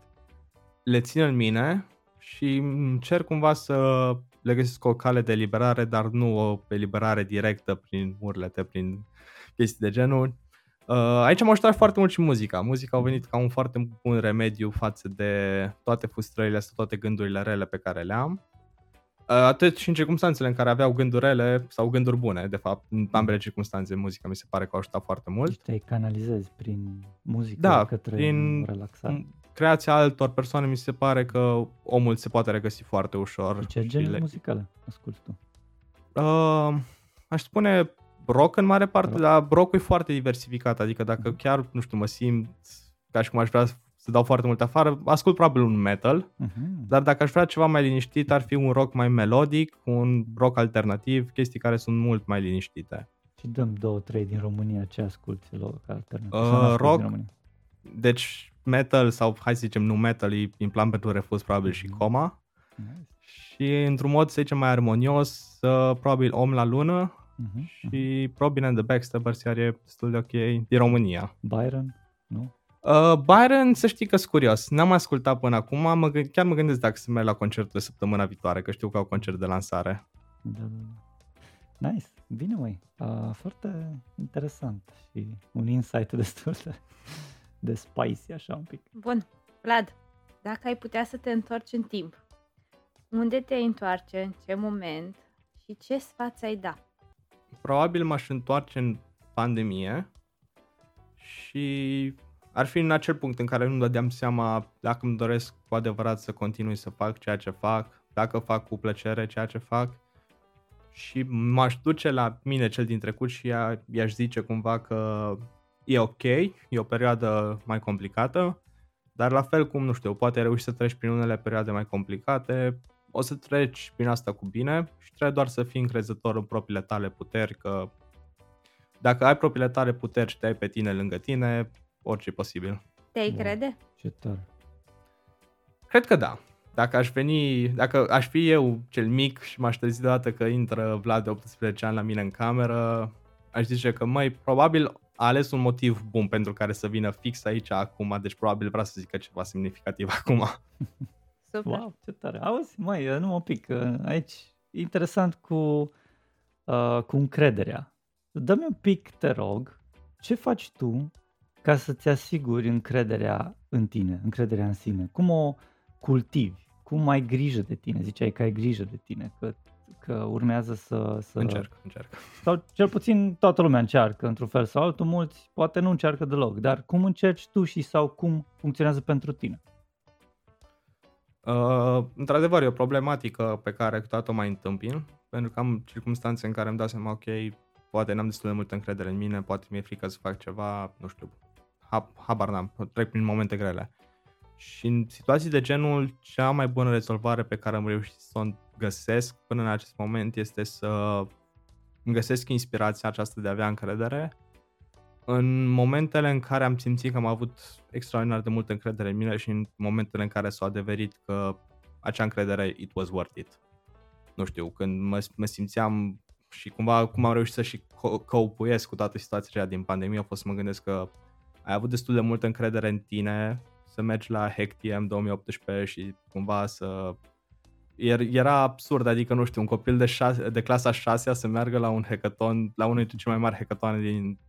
Le țin în mine și încerc cumva să le găsesc o cale de eliberare, dar nu o eliberare directă prin urlete, prin chestii de genul. Uh, aici m-a ajutat foarte mult și muzica. Muzica a venit ca un foarte bun remediu față de toate frustrările astea, toate gândurile rele pe care le am. Uh, atât și în circunstanțele în care aveau gânduri rele sau gânduri bune, de fapt, în ambele circunstanțe, muzica mi se pare că a ajutat foarte mult. Și te canalizezi prin muzică da, către prin relaxare. Creația altor persoane mi se pare că omul se poate regăsi foarte ușor. Și ce genuri le... muzicale asculti tu? Uh, aș spune rock în mare parte, rock. dar rock e foarte diversificat, adică dacă mm-hmm. chiar, nu știu, mă simt ca și cum aș vrea să dau foarte mult afară, ascult probabil un metal, uh-huh. dar dacă aș vrea ceva mai liniștit, ar fi un rock mai melodic, un rock alternativ, chestii care sunt mult mai liniștite. Și dăm două, trei din România, ce asculti rock alternativ? Uh, rock, deci metal sau hai să zicem nu metal, e în plan pentru refuz probabil uh-huh. și mhm. coma. Nice. Și într-un mod, să zicem, mai armonios, uh, probabil Om la lună uh-huh. și uh-huh. Robin and the Backstabbers, iar e destul de ok, din România. Byron, nu? Uh, Byron, să știi că sunt curios. N-am ascultat până acum, mă, chiar mă gândesc dacă să merg la concertul de săptămâna viitoare, că știu că au concert de lansare. Da, da, da. Nice, bine măi, uh, foarte interesant și un insight destul de, de spicy așa un pic. Bun, Vlad, dacă ai putea să te întorci în timp, unde te-ai întoarce, în ce moment și ce sfat ai da? Probabil m-aș întoarce în pandemie și ar fi în acel punct în care nu dădeam seama dacă îmi doresc cu adevărat să continui să fac ceea ce fac, dacă fac cu plăcere ceea ce fac și m-aș duce la mine cel din trecut și ea, i-aș zice cumva că e ok, e o perioadă mai complicată, dar la fel cum, nu știu, poate reuși să treci prin unele perioade mai complicate, o să treci prin asta cu bine și trebuie doar să fii încrezător în propriile tale puteri, că dacă ai propriile tale puteri și te ai pe tine lângă tine, orice e posibil. Te-ai Bun. crede? Ce tare. Cred că da. Dacă aș veni, dacă aș fi eu cel mic și m-aș trezi deodată că intră Vlad de 18 ani la mine în cameră, aș zice că, mai probabil a ales un motiv bun pentru care să vină fix aici acum, deci probabil vrea să zică ceva semnificativ acum. Super. Wow, ce tare. Auzi, mai, nu mă pic, aici interesant cu, uh, cu încrederea. Dă-mi un pic, te rog, ce faci tu ca să-ți asiguri încrederea în tine, încrederea în sine? Cum o cultivi? Cum ai grijă de tine? Ziceai că ai grijă de tine, că, că urmează să, să... Încerc, încerc. Sau cel puțin toată lumea încearcă într-un fel sau altul, mulți poate nu încearcă deloc, dar cum încerci tu și sau cum funcționează pentru tine? Uh, într-adevăr, e o problematică pe care câteodată o mai întâmpin, pentru că am circunstanțe în care îmi dau seama, ok, poate n-am destul de multă încredere în mine, poate mi-e frică să fac ceva, nu știu, habar n-am, trec prin momente grele. Și în situații de genul, cea mai bună rezolvare pe care am reușit să o găsesc până în acest moment este să îmi găsesc inspirația aceasta de a avea încredere în momentele în care am simțit că am avut extraordinar de multă încredere în mine și în momentele în care s-a adeverit că acea încredere it was worth it. Nu știu, când mă, mă simțeam și cumva cum am reușit să și copuiesc cu toată situația din pandemie a fost să mă gândesc că ai avut destul de multă încredere în tine să mergi la HackTM 2018 și cumva să... Era absurd, adică nu știu, un copil de, șase, de clasa 6 să meargă la un hackathon, la unul dintre cele mai mari hackatoane din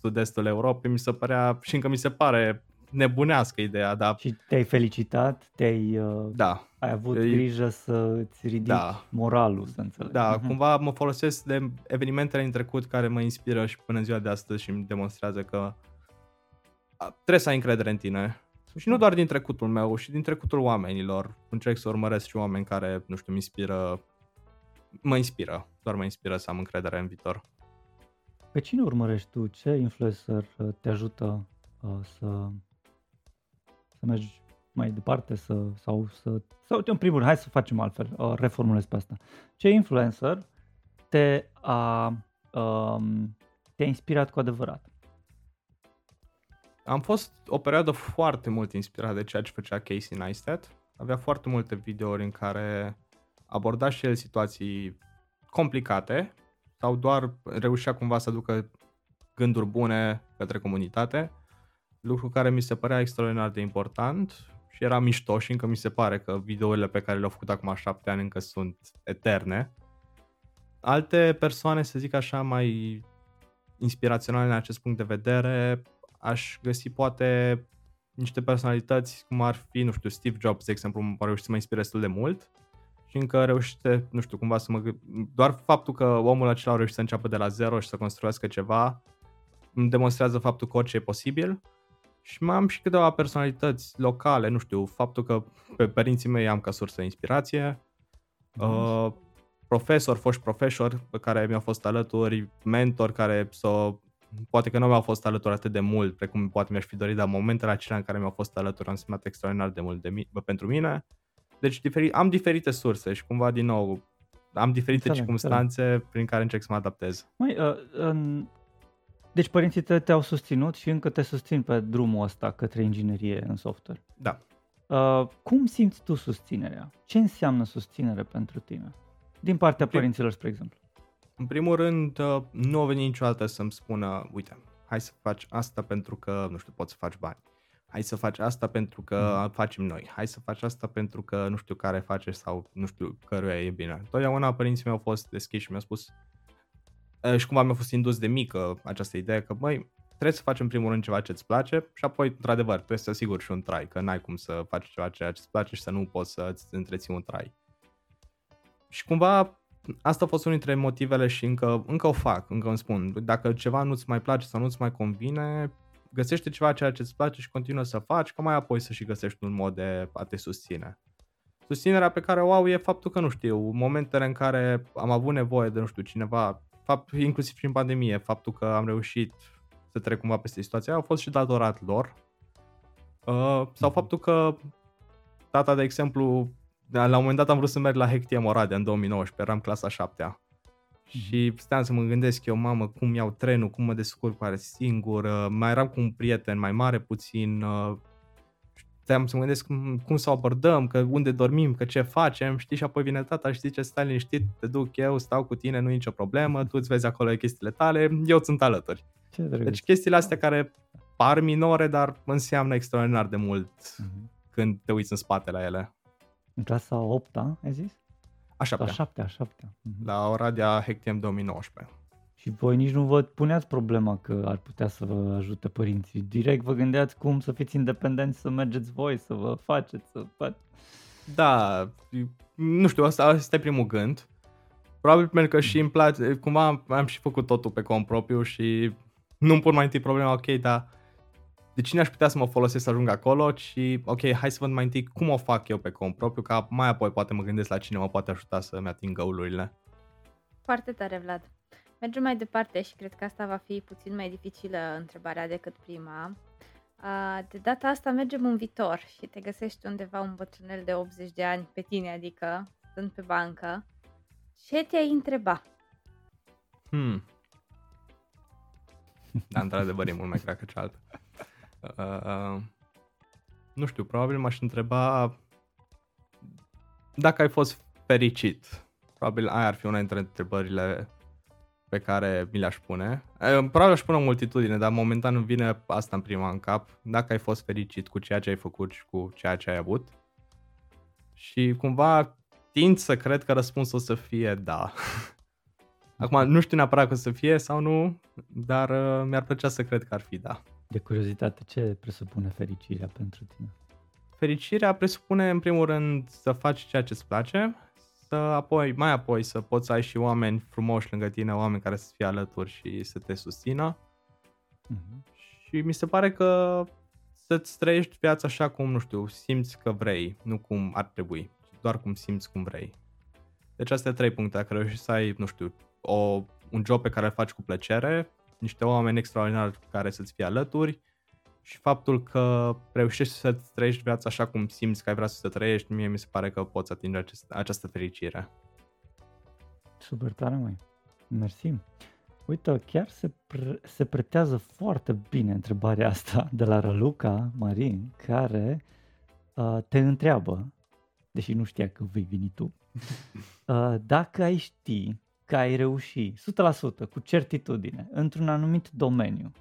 sud-estul Europei, mi se părea și încă mi se pare nebunească ideea, da. Și te-ai felicitat, te-ai uh, da. ai avut e, grijă să îți ridici da. moralul, să înțeleg. Da, uh-huh. cumva mă folosesc de evenimentele din trecut care mă inspiră și până în ziua de astăzi și îmi demonstrează că trebuie să ai încredere în tine Și nu doar din trecutul meu, și din trecutul oamenilor. Încerc să urmăresc și oameni care, nu știu, mă inspiră, mă inspiră, doar mă inspiră să am încredere în viitor. Pe cine urmărești tu? Ce influencer uh, te ajută uh, să, să mergi mai departe să, sau să... Sau în primul rând, hai să facem altfel, uh, reformulez pe asta. Ce influencer te a, um, te-a inspirat cu adevărat? Am fost o perioadă foarte mult inspirat de ceea ce făcea Casey Neistat. Avea foarte multe videouri în care aborda și el situații complicate sau doar reușea cumva să ducă gânduri bune către comunitate, lucru care mi se părea extraordinar de important și era mișto și încă mi se pare că videourile pe care le-au făcut acum șapte ani încă sunt eterne. Alte persoane, să zic așa, mai inspiraționale în acest punct de vedere, aș găsi poate niște personalități cum ar fi, nu știu, Steve Jobs, de exemplu, a reușit să mă inspire destul de mult și încă reușite, nu știu, cumva să mă doar faptul că omul acela a reușit să înceapă de la zero și să construiască ceva îmi demonstrează faptul că orice e posibil. Și mai am și câteva personalități locale, nu știu, faptul că pe părinții mei am ca sursă de inspirație, uh, profesori, foști profesori pe care mi-au fost alături, mentori care s-o, poate că nu mi-au fost alături atât de mult precum poate mi-aș fi dorit, dar momentele acelea în care mi-au fost alături au însemnat extraordinar de mult de mi- pentru mine. Deci diferi, am diferite surse și cumva din nou am diferite înțeleg, circunstanțe înțeleg. prin care încerc să mă adaptez. Mai, uh, în deci părinții tăi te-au susținut și încă te susțin pe drumul ăsta către inginerie în software. Da. Uh, cum simți tu susținerea? Ce înseamnă susținere pentru tine? Din partea prim, părinților, spre exemplu. În primul rând, uh, nu a venit niciodată să-mi spună, uite, hai să faci asta pentru că, nu știu, poți să faci bani. Hai să faci asta pentru că mm. facem noi. Hai să faci asta pentru că nu știu care face sau nu știu căruia e bine. Totdeauna părinții mei au fost deschiși și mi-au spus, și cumva mi-a fost indus de mică această idee că, băi, trebuie să faci în primul rând ceva ce îți place și apoi, într-adevăr, trebuie să asiguri și un trai, că n-ai cum să faci ceva ce îți place și să nu poți să îți întreții un trai. Și cumva asta a fost unul dintre motivele și încă, încă o fac, încă îmi spun. Dacă ceva nu-ți mai place sau nu-ți mai convine, găsește ceva ceea ce îți place și continuă să faci, ca mai apoi să și găsești un mod de a te susține. Susținerea pe care o au e faptul că, nu știu, momentele în care am avut nevoie de, nu știu, cineva fapt, inclusiv și în pandemie, faptul că am reușit să trec cumva peste situația, a fost și datorat lor. Uh, sau mhm. faptul că tata, de exemplu, la un moment dat am vrut să merg la Hectiem Oradea în 2019, eram clasa 7 mhm. și steam să mă gândesc eu, mamă, cum iau trenul, cum mă descurc pare singur, uh, mai eram cu un prieten mai mare puțin, uh, Steam să mă gândesc cum, cum să o abordăm, că unde dormim, că ce facem, știi, și apoi vine tata și zice, stai liniștit, te duc eu, stau cu tine, nu e nicio problemă, tu îți vezi acolo chestiile tale, eu sunt alături. Ce deci chestiile astea care par minore, dar înseamnă extraordinar de mult uh-huh. când te uiți în spate la ele. În clasa 8 ai zis? A 7 A 7 a 7 uh-huh. La Oradea Hectiem 2019. Și voi nici nu vă puneați problema că ar putea să vă ajute părinții. Direct vă gândeați cum să fiți independenți, să mergeți voi, să vă faceți, să faceți. Da, nu știu, asta, asta e primul gând. Probabil pentru că și îmi place, cumva am, am și făcut totul pe cont propriu și nu-mi pun mai întâi problema, ok, dar de cine aș putea să mă folosesc să ajung acolo și ok, hai să văd mai întâi cum o fac eu pe cont propriu, ca mai apoi poate mă gândesc la cine mă poate ajuta să-mi ating găulurile. Foarte tare, Vlad. Mergem mai departe și cred că asta va fi puțin mai dificilă întrebarea decât prima. De data asta mergem în viitor și te găsești undeva un bătrânel de 80 de ani pe tine, adică stând pe bancă. Ce te-ai întreba? Hmm. Da, într-adevăr e mult mai grea că cealaltă. Uh, nu știu, probabil m-aș întreba dacă ai fost fericit. Probabil aia ar fi una dintre întrebările pe care mi le-aș pune. Probabil aș pune o multitudine, dar momentan îmi vine asta în prima în cap. Dacă ai fost fericit cu ceea ce ai făcut și cu ceea ce ai avut. Și cumva tind să cred că răspunsul o să fie da. Acum, nu știu neapărat că o să fie sau nu, dar uh, mi-ar plăcea să cred că ar fi da. De curiozitate, ce presupune fericirea pentru tine? Fericirea presupune, în primul rând, să faci ceea ce îți place, să apoi, mai apoi să poți să ai și oameni frumoși lângă tine, oameni care să fie alături și să te susțină. Uh-huh. Și mi se pare că să-ți trăiești viața așa cum, nu știu, simți că vrei, nu cum ar trebui, doar cum simți cum vrei. Deci astea trei puncte, dacă reușești să ai, nu știu, o, un job pe care îl faci cu plăcere, niște oameni extraordinari care să-ți fie alături și faptul că reușești să trăiești viața așa cum simți că ai vrea să trăiești, mie mi se pare că poți atinge acest, această fericire. Super tare, mai. Mersi. Uite, chiar se, pre- se pretează foarte bine întrebarea asta de la Raluca Marin, care uh, te întreabă, deși nu știa că vei veni tu, uh, dacă ai ști că ai reușit 100% cu certitudine într-un anumit domeniu,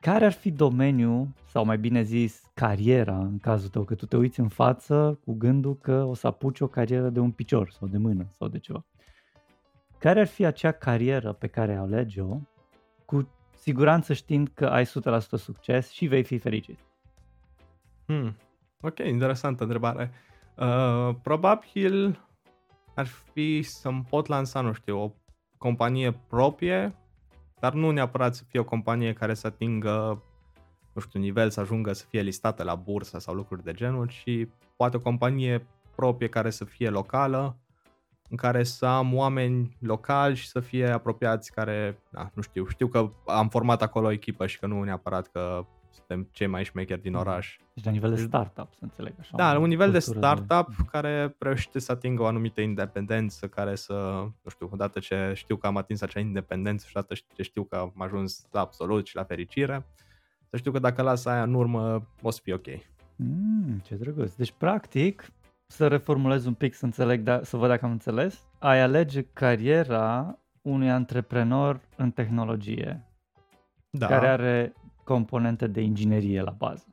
care ar fi domeniul, sau mai bine zis, cariera în cazul tău, că tu te uiți în față cu gândul că o să apuci o carieră de un picior sau de mână sau de ceva. Care ar fi acea carieră pe care alegi-o, cu siguranță știind că ai 100% succes și vei fi fericit? Hmm. Ok, interesantă întrebare. Uh, probabil ar fi să-mi pot lansa, nu știu, o companie proprie, dar nu neapărat să fie o companie care să atingă, nu știu, nivel să ajungă să fie listată la bursă sau lucruri de genul, ci poate o companie proprie care să fie locală, în care să am oameni locali și să fie apropiați care, da, nu știu, știu că am format acolo o echipă și că nu neapărat că suntem cei mai șmecheri din oraș. Deci la nivel de startup, să înțeleg așa. Da, la un nivel de startup de... care reușește să atingă o anumită independență, care să, nu știu, odată ce știu că am atins acea independență și odată ce știu că am ajuns la absolut și la fericire, să știu că dacă las aia în urmă, o să fie ok. Mm, ce drăguț. Deci, practic, să reformulez un pic să înțeleg, da, să văd dacă am înțeles, ai alege cariera unui antreprenor în tehnologie, da. care are componente de inginerie la bază.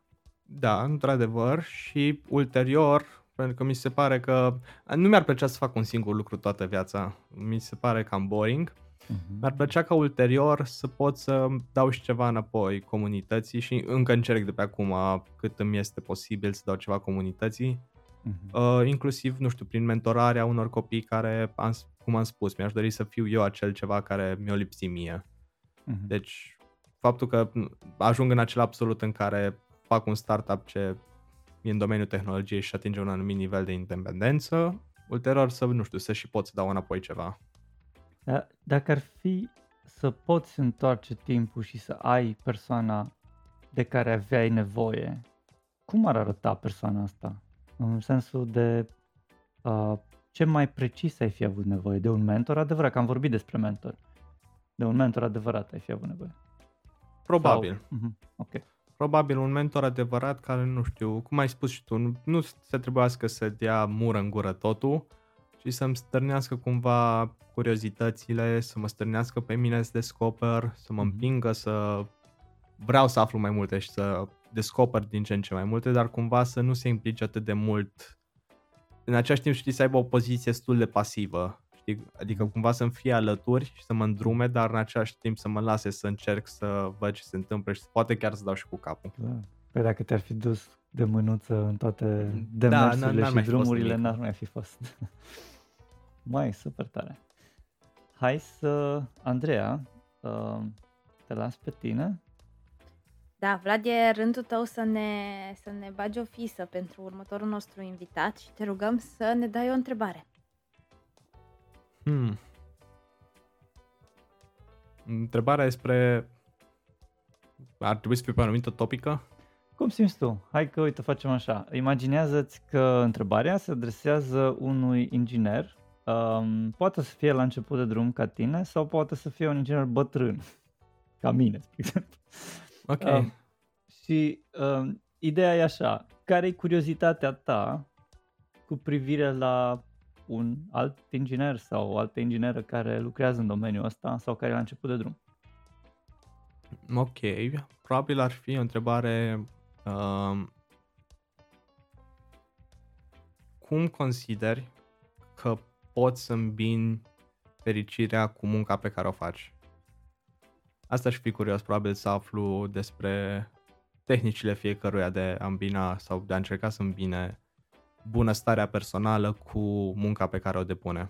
Da, într-adevăr și ulterior, pentru că mi se pare că nu mi-ar plăcea să fac un singur lucru toată viața, mi se pare cam boring, uh-huh. mi-ar plăcea ca ulterior să pot să dau și ceva înapoi comunității și încă încerc de pe acum cât îmi este posibil să dau ceva comunității, uh-huh. uh, inclusiv, nu știu, prin mentorarea unor copii care, am, cum am spus, mi-aș dori să fiu eu acel ceva care mi-o lipsi mie. Uh-huh. Deci faptul că ajung în acel absolut în care fac un startup ce e în domeniul tehnologiei și atinge un anumit nivel de independență, ulterior să, nu știu, să și pot să dau înapoi ceva. Da, dacă ar fi să poți întoarce timpul și să ai persoana de care aveai nevoie, cum ar arăta persoana asta? În sensul de uh, ce mai precis ai fi avut nevoie? De un mentor adevărat, că am vorbit despre mentor. De un mentor adevărat ai fi avut nevoie. Probabil. Sau... Uh-huh. Ok. Probabil un mentor adevărat care, nu știu, cum ai spus și tu, nu, nu se trebuiască să dea mură în gură totul, ci să-mi stârnească cumva curiozitățile, să mă stârnească pe mine să descoper, să mă mhm. împingă să vreau să aflu mai multe și să descoper din ce în ce mai multe, dar cumva să nu se implice atât de mult. În același timp, știi, să aibă o poziție destul de pasivă știi? Adică cumva să-mi fie alături și să mă îndrume, dar în același timp să mă lase să încerc să văd ce se întâmplă și poate chiar să dau și cu capul. Da. Păi dacă te-ar fi dus de mânuță în toate mm, da, demersurile da, și drumurile, n-ar mai fi fost. mai super tare. Hai să, Andreea, uh, te las pe tine. Da, Vlad, e rândul tău să ne, să ne bagi o fisă pentru următorul nostru invitat și te rugăm să ne dai o întrebare. Hmm. Întrebarea despre ar trebui să fie pe o anumită topică? Cum simți tu? Hai că, uite, facem așa. Imaginează-ți că întrebarea se adresează unui inginer. Um, poate să fie la început de drum ca tine sau poate să fie un inginer bătrân, ca mine, spre exemplu. Ok. Um, și um, ideea e așa. Care e curiozitatea ta cu privire la un alt inginer sau o altă ingineră care lucrează în domeniul ăsta sau care e la început de drum? Ok, probabil ar fi o întrebare uh, cum consideri că poți să îmbini fericirea cu munca pe care o faci? Asta aș fi curios probabil să aflu despre tehnicile fiecăruia de a îmbina sau de a încerca să îmbine bunăstarea personală cu munca pe care o depune.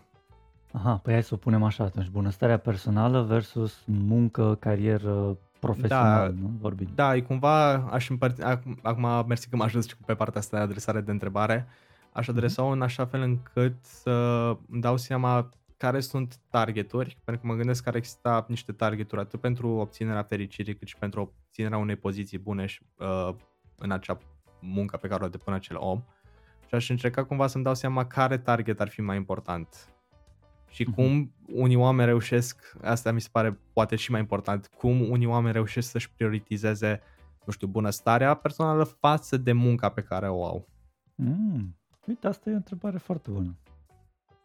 Aha, păi hai să o punem așa atunci. Bunăstarea personală versus muncă, carieră, profesional, da, nu? Vorbind. Da, e cumva, aș împărți, acum, acum mersi că m-a ajuns și pe partea asta de adresare de întrebare, aș mhm. adresa-o în așa fel încât să îmi dau seama care sunt targeturi, pentru că mă gândesc că ar exista niște targeturi atât pentru obținerea fericirii, cât și pentru obținerea unei poziții bune și, uh, în acea muncă pe care o depune acel om. Și aș încerca cumva să-mi dau seama care target ar fi mai important. Și uh-huh. cum unii oameni reușesc, asta mi se pare poate și mai important, cum unii oameni reușesc să-și prioritizeze, nu știu, bunăstarea personală față de munca pe care o au. Mm. Uite, asta e o întrebare foarte bună.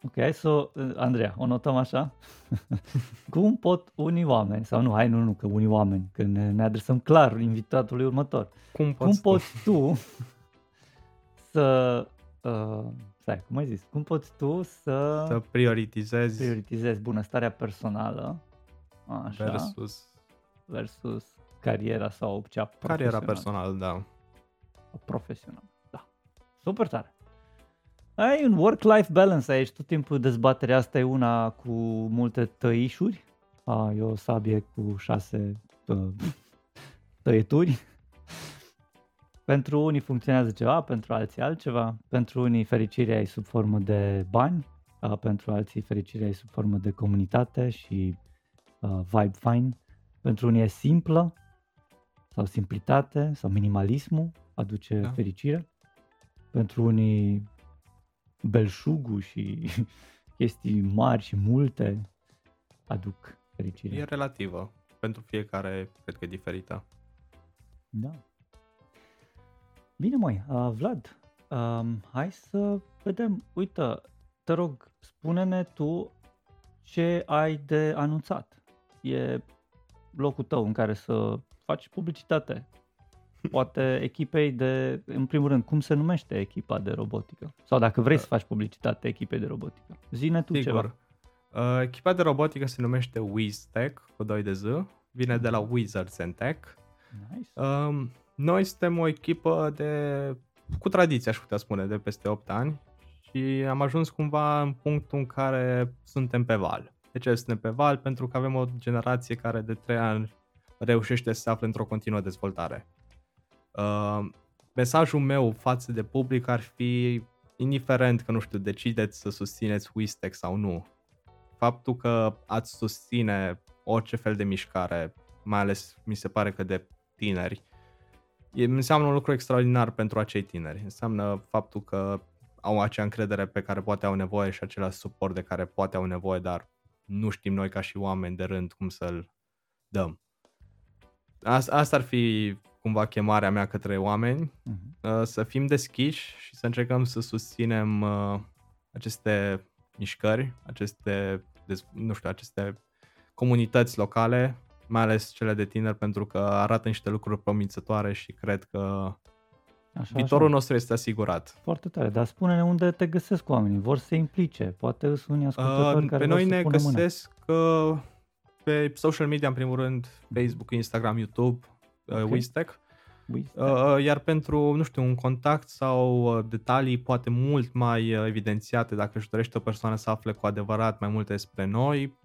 Ok, hai să, Andreea, o notăm așa. Cum pot unii oameni, sau nu, hai nu, nu, că unii oameni, că ne, ne adresăm clar invitatului următor. Cum, cum poți tu să, uh, stai, cum ai zis, cum poți tu să, să prioritizezi, prioritizezi bunăstarea personală așa, versus, versus cariera sau cea profesională. Cariera personală, da. Profesională, da. Super tare. Ai un work-life balance aici, tot timpul dezbaterea asta e una cu multe tăișuri. A, e o sabie cu șase tă, tăieturi. Pentru unii funcționează ceva, pentru alții altceva. Pentru unii fericirea e sub formă de bani, a, pentru alții fericirea e sub formă de comunitate și a, vibe fine. Pentru unii e simplă sau simplitate sau minimalismul aduce da. fericire. Pentru unii belșugul și chestii mari și multe aduc fericire. E relativă. Pentru fiecare cred că e diferită. Da. Bine, mai, uh, Vlad, um, hai să vedem. Uite, te rog, spune-ne tu ce ai de anunțat. E locul tău în care să faci publicitate poate echipei de, în primul rând, cum se numește echipa de robotică? Sau dacă vrei să faci publicitate echipei de robotică. Zine tu Sigur. ceva. Uh, echipa de robotică se numește WizTech, cu 2 de Z, vine de la Wizards and Tech. Nice. Uh, noi suntem o echipă de, cu tradiție, aș putea spune, de peste 8 ani și am ajuns cumva în punctul în care suntem pe val. De ce suntem pe val? Pentru că avem o generație care de 3 ani reușește să se afle într-o continuă dezvoltare. Uh, mesajul meu față de public ar fi indiferent că, nu știu, decideți să susțineți Wistec sau nu. Faptul că ați susține orice fel de mișcare, mai ales mi se pare că de tineri, e, înseamnă un lucru extraordinar pentru acei tineri. Înseamnă faptul că au acea încredere pe care poate au nevoie și același suport de care poate au nevoie, dar nu știm noi ca și oameni de rând cum să-l dăm. Asta ar fi cumva chemarea mea către oameni, uh-huh. să fim deschiși și să încercăm să susținem uh, aceste mișcări, aceste, nu știu, aceste comunități locale, mai ales cele de tineri, pentru că arată niște lucruri promițătoare și cred că Așa, Viitorul așa. nostru este asigurat. Foarte tare, dar spune-ne unde te găsesc oamenii, vor să se implice, poate sunt unii ascultători uh, care Pe noi ne găsesc uh, pe social media, în primul rând, Facebook, Instagram, YouTube, Uh, okay. Wistec. Uh, iar pentru, nu știu, un contact sau uh, detalii poate mult mai evidențiate, dacă își dorește o persoană să afle cu adevărat mai multe despre noi,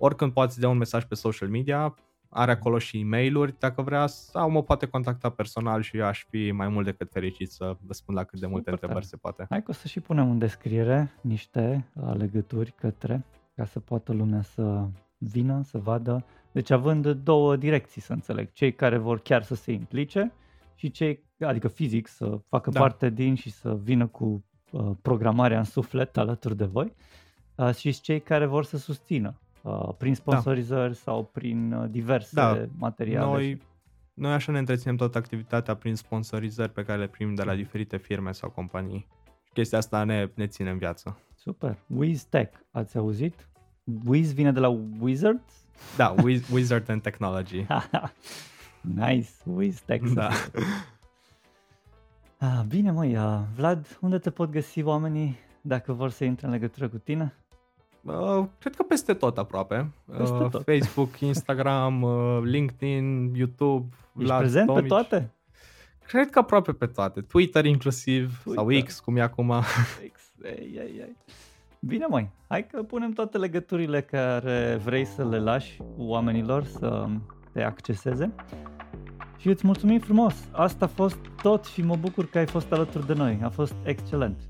oricând poate dea un mesaj pe social media, are acolo și e mail dacă vrea, sau mă poate contacta personal și eu aș fi mai mult decât fericit să răspund la cât de multe Super întrebări tare. se poate. Hai că o să și punem în descriere niște legături către, ca să poată lumea să vină, să vadă deci având două direcții, să înțeleg. Cei care vor chiar să se implice și cei, adică fizic, să facă da. parte din și să vină cu uh, programarea în suflet alături de voi uh, și cei care vor să susțină uh, prin da. sponsorizări da. sau prin uh, diverse da. materiale. Noi, noi așa ne întreținem toată activitatea prin sponsorizări pe care le primim de la diferite firme sau companii. Și chestia asta ne, ne ține în viață. Super. WizTech, ați auzit? Wiz vine de la Wizards da, Wizard and Technology. nice, Wiztech. Da. Ah, bine măi, uh, Vlad, unde te pot găsi oamenii dacă vor să intre în legătură cu tine? Uh, cred că peste tot aproape. Peste uh, tot. Facebook, Instagram, uh, LinkedIn, YouTube. Ești Vlad prezent Tomici. pe toate? Cred că aproape pe toate. Twitter inclusiv, Twitter. sau X, cum e acum. X, ei, ei, ei. Bine mai, hai că punem toate legăturile care vrei să le lași oamenilor să te acceseze. Și îți mulțumim frumos! Asta a fost tot și mă bucur că ai fost alături de noi. A fost excelent!